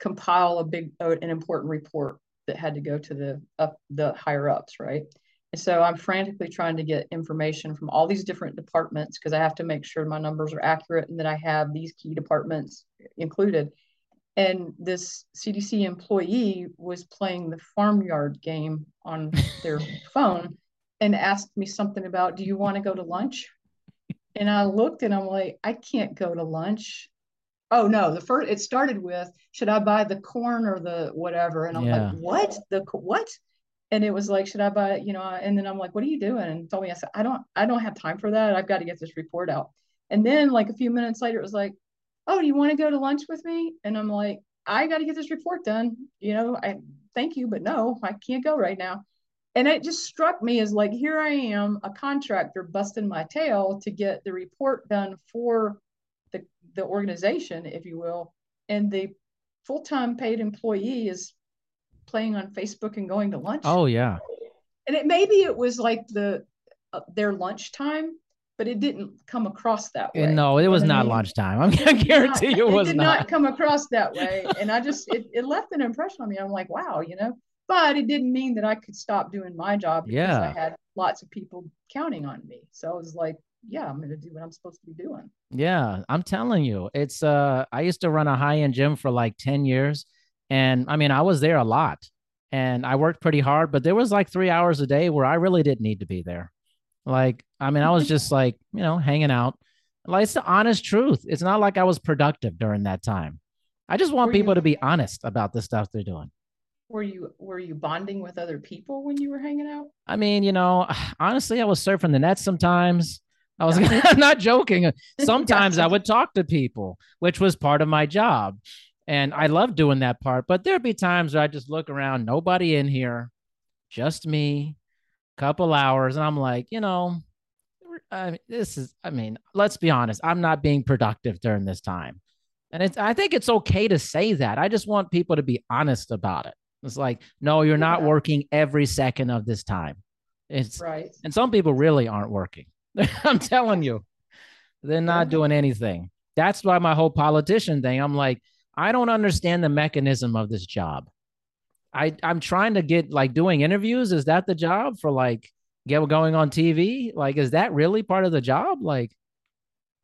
compile a big, an important report that had to go to the up the higher ups, right? And so I'm frantically trying to get information from all these different departments because I have to make sure my numbers are accurate and that I have these key departments included. And this CDC employee was playing the farmyard game on their phone and asked me something about, Do you want to go to lunch? And I looked and I'm like, I can't go to lunch. Oh no, the first it started with, should I buy the corn or the whatever? And I'm yeah. like, what? The what? and it was like, should I buy, you know, and then I'm like, what are you doing? And told me, I said, I don't, I don't have time for that. I've got to get this report out. And then like a few minutes later, it was like, oh, do you want to go to lunch with me? And I'm like, I got to get this report done. You know, I thank you, but no, I can't go right now. And it just struck me as like, here I am, a contractor busting my tail to get the report done for the, the organization, if you will. And the full-time paid employee is playing on Facebook and going to lunch. Oh yeah. And it maybe it was like the uh, their lunchtime, but it didn't come across that way. No, it was not mean? lunchtime. I'm gonna guarantee you it was it did not. not come across that way. And I just it, it left an impression on me. I'm like, wow, you know. But it didn't mean that I could stop doing my job because yeah. I had lots of people counting on me. So I was like, yeah, I'm gonna do what I'm supposed to be doing. Yeah, I'm telling you, it's uh I used to run a high-end gym for like 10 years and I mean, I was there a lot and I worked pretty hard, but there was like three hours a day where I really didn't need to be there. Like, I mean, I was just like, you know, hanging out. Like, it's the honest truth. It's not like I was productive during that time. I just want were people you, to be honest about the stuff they're doing. Were you were you bonding with other people when you were hanging out? I mean, you know, honestly, I was surfing the net sometimes. I was I'm not joking. Sometimes I would talk to people, which was part of my job. And I love doing that part. But there'd be times where I just look around, nobody in here, just me, couple hours. And I'm like, you know, I this is, I mean, let's be honest, I'm not being productive during this time. And it's, I think it's okay to say that. I just want people to be honest about it. It's like, no, you're not working every second of this time. It's right. And some people really aren't working. I'm telling you, they're not yeah. doing anything. That's why my whole politician thing, I'm like, I don't understand the mechanism of this job. I I'm trying to get like doing interviews. Is that the job for like get going on TV? Like, is that really part of the job? Like,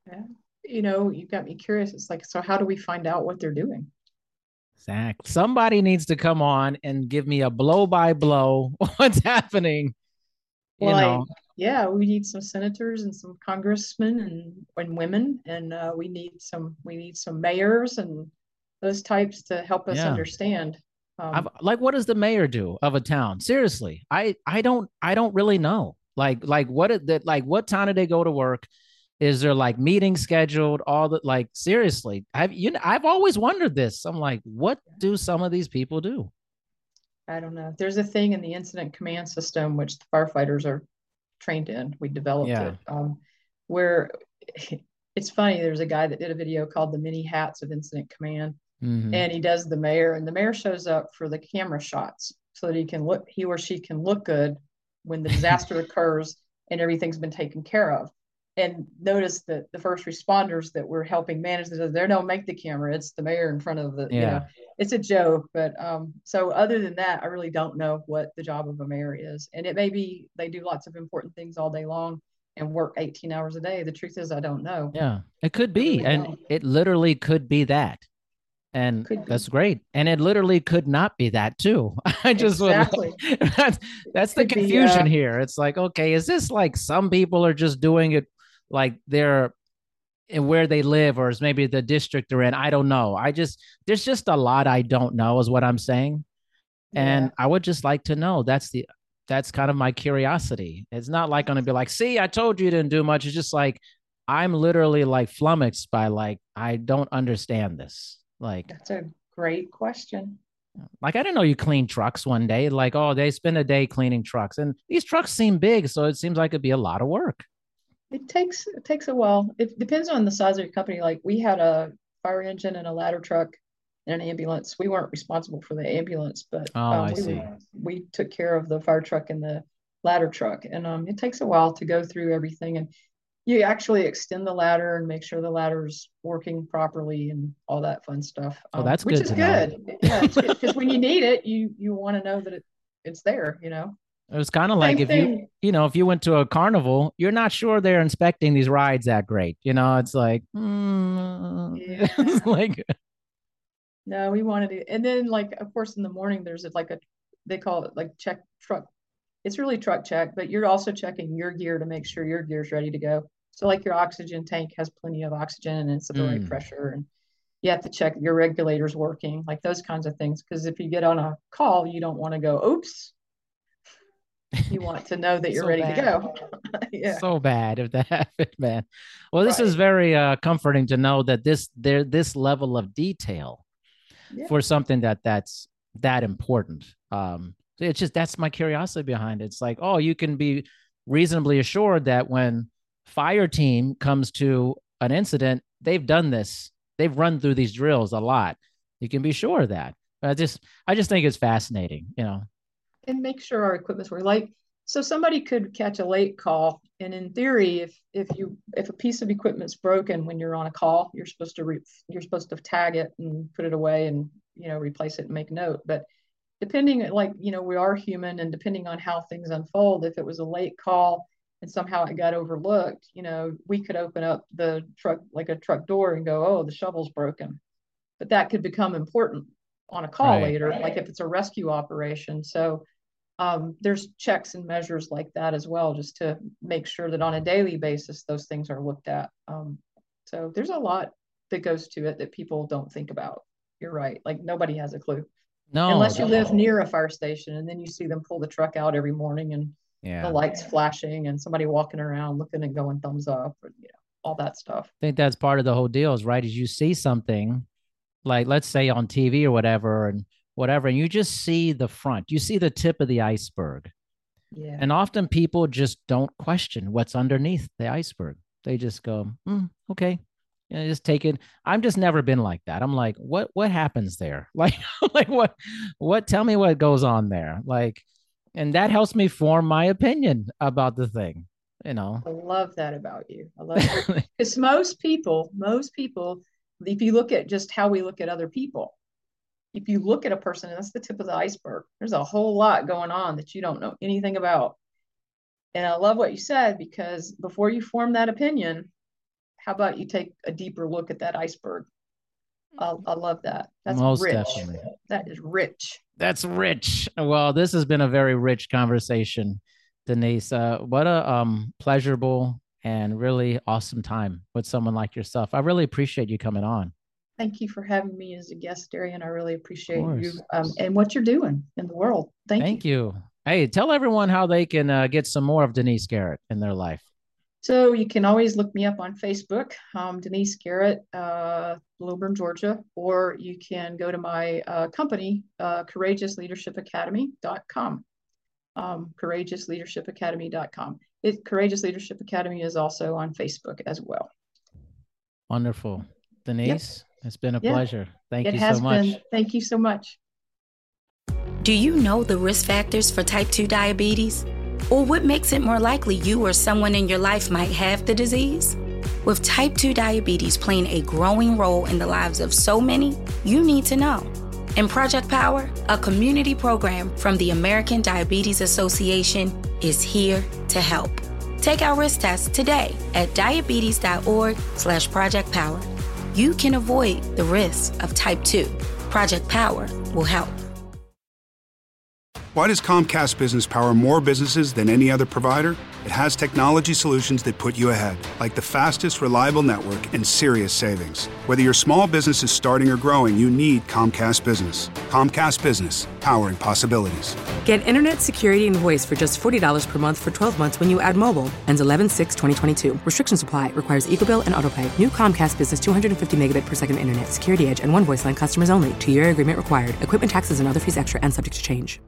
yeah. you know, you got me curious. It's like, so how do we find out what they're doing? Exactly. Somebody needs to come on and give me a blow by blow what's happening. Well, you know. I, yeah, we need some senators and some congressmen and, and women, and uh, we need some we need some mayors and those types to help us yeah. understand. Um, like, what does the mayor do of a town? Seriously, I I don't I don't really know. Like like what that like what time do they go to work? Is there like meetings scheduled? All the like seriously, I've you know I've always wondered this. I'm like, what do some of these people do? I don't know. There's a thing in the incident command system which the firefighters are trained in. We developed Yeah. it um, where it's funny. There's a guy that did a video called "The Many Hats of Incident Command," Mhm. and he does the mayor, and the mayor shows up for the camera shots so that he can look, he or she can look good when the disaster occurs and everything's been taken care of. And notice that the first responders that we're helping manage this, they don't make the camera. It's the mayor in front of the, you Yeah. know, it's a joke. But um, so other than that, I really don't know what the job of a mayor is. And it may be they do lots of important things all day long and work 18 hours a day. The truth is, I don't know. Yeah, it could be, and it literally could be that, and that's great. And it literally could not be that too. I just would Exactly. that's that's the Could be, confusion uh, here. It's like, okay, is this like some people are just doing it like they're in where they live, or is maybe the district they're in? I don't know. I just there's just a lot I don't know, is what I'm saying, and I would just like to know. That's the that's kind of my curiosity. It's not like going to be like, see, I told you you didn't do much. It's just like I'm literally like flummoxed by like I don't understand this. Like That's a great question. like I didn't know you clean trucks one day. Like oh, they spend a day cleaning trucks, and these trucks seem big, so it seems like it'd be a lot of work. It takes it takes a while. It depends on the size of your company. Like we had a fire engine and a ladder truck and an ambulance. We weren't responsible for the ambulance, but Oh, um, I we, see. were- we took care of the fire truck and the ladder truck. And um, it takes a while to go through everything. And you actually extend the ladder and make sure the ladder's working properly and all that fun stuff. Oh, um, that's which good is good. Yeah, because when you need it, you you want to know that it it's there. You know. It was kind of like Same if you thing. you know if you went to a carnival, you're not sure they're inspecting these rides that great. You know, it's like mm, it's like No, we wanted to, and then like of course in the morning there's like a they call it like check truck. It's really truck check, but you're also checking your gear to make sure your gear's ready to go. So like your oxygen tank has plenty of oxygen and it's at the right Mm. pressure and you have to check your regulators working, like those kinds of things. Because if you get on a call, you don't want to go, oops. You want to know that you're So ready bad. to go. yeah. so bad if that happened, man. Well, this is very uh, comforting to know that this there this level of detail Yeah. for something that that's that important. Um, so it's just that's my curiosity behind it. It's like, oh, you can be reasonably assured that when fire team comes to an incident, they've done this. They've run through these drills a lot. You can be sure of that. But I just I just think it's fascinating, you know. and make sure our equipment's working. Like, so somebody could catch a late call, and in theory, if if you if a piece of equipment's broken when you're on a call, you're supposed to re, you're supposed to tag it and put it away and you know replace it and make note. But depending, like you know, we are human, and depending on how things unfold, if it was a late call and somehow it got overlooked, you know, we could open up the truck like a truck door and go, oh, the shovel's broken. But that could become important on a call Right. later, like if it's a rescue operation. So um, there's checks and measures like that as well, just to make sure that on a daily basis those things are looked at. Um, so there's a lot that goes to it that people don't think about. You're right. Like nobody has a clue No, unless you live near a fire station, and then you see them pull the truck out every morning and yeah. the lights flashing and somebody walking around looking and going thumbs up, or you know all that stuff. I think that's part of the whole deal is right as you see something like let's say on TV or whatever and whatever and you just see the front. You see the tip of the iceberg. Yeah. and often people just don't question what's underneath the iceberg. They just go "Hmm, okay. Know, just take it. I've just never been like that. I'm like what what happens there? Like like what what tell me what goes on there. Like and that helps me form my opinion about the thing you know I love that about you. I love it. because most people, most people, if you look at just how we look at other people, if you look at a person, and that's the tip of the iceberg, there's a whole lot going on that you don't know anything about. And I love what you said because before you form that opinion, how about you take a deeper look at that iceberg? I, I love that. That's Most rich. definitely. That is rich. That's rich. Well, this has been a very rich conversation, Denise. Uh, what a um, pleasurable and really awesome time with someone like yourself. I really appreciate you coming on. Thank you for having me as a guest, Darian. I really appreciate you um, and what you're doing in the world. Thank, Thank you. you. Hey, tell everyone how they can uh, get some more of Denise Garrett in their life. So you can always look me up on Facebook, um, Denise Garrett, uh, Lilburn, Georgia, or you can go to my uh, company, uh, courageousleadershipacademy.com. Um, courageousleadershipacademy.com. It, Courageous Leadership Academy is also on Facebook as well. Wonderful. Denise, yep. it's been a yeah. pleasure. Thank it you so much. Been. Thank you so much. Do you know the risk factors for type 2 diabetes? Or what makes it more likely you or someone in your life might have the disease? With type 2 diabetes playing a growing role in the lives of so many, you need to know. In Project Power, a community program from the American Diabetes Association is here to help. Take our risk test today at diabetes.org slash project power. You can avoid the risks of type 2. Project Power will help. Why does Comcast Business power more businesses than any other provider? It has technology solutions that put you ahead, like the fastest, reliable network and serious savings. Whether your small business is starting or growing, you need Comcast Business. Comcast Business, powering possibilities. Get internet security and voice for just $40 per month for 12 months when you add mobile. Ends 11 6 2022. Restrictions apply. Requires EcoBill and AutoPay. New Comcast Business 250 megabit per second internet. Security edge and one voice line customers only. Two year agreement required. Equipment taxes and other fees extra and subject to change.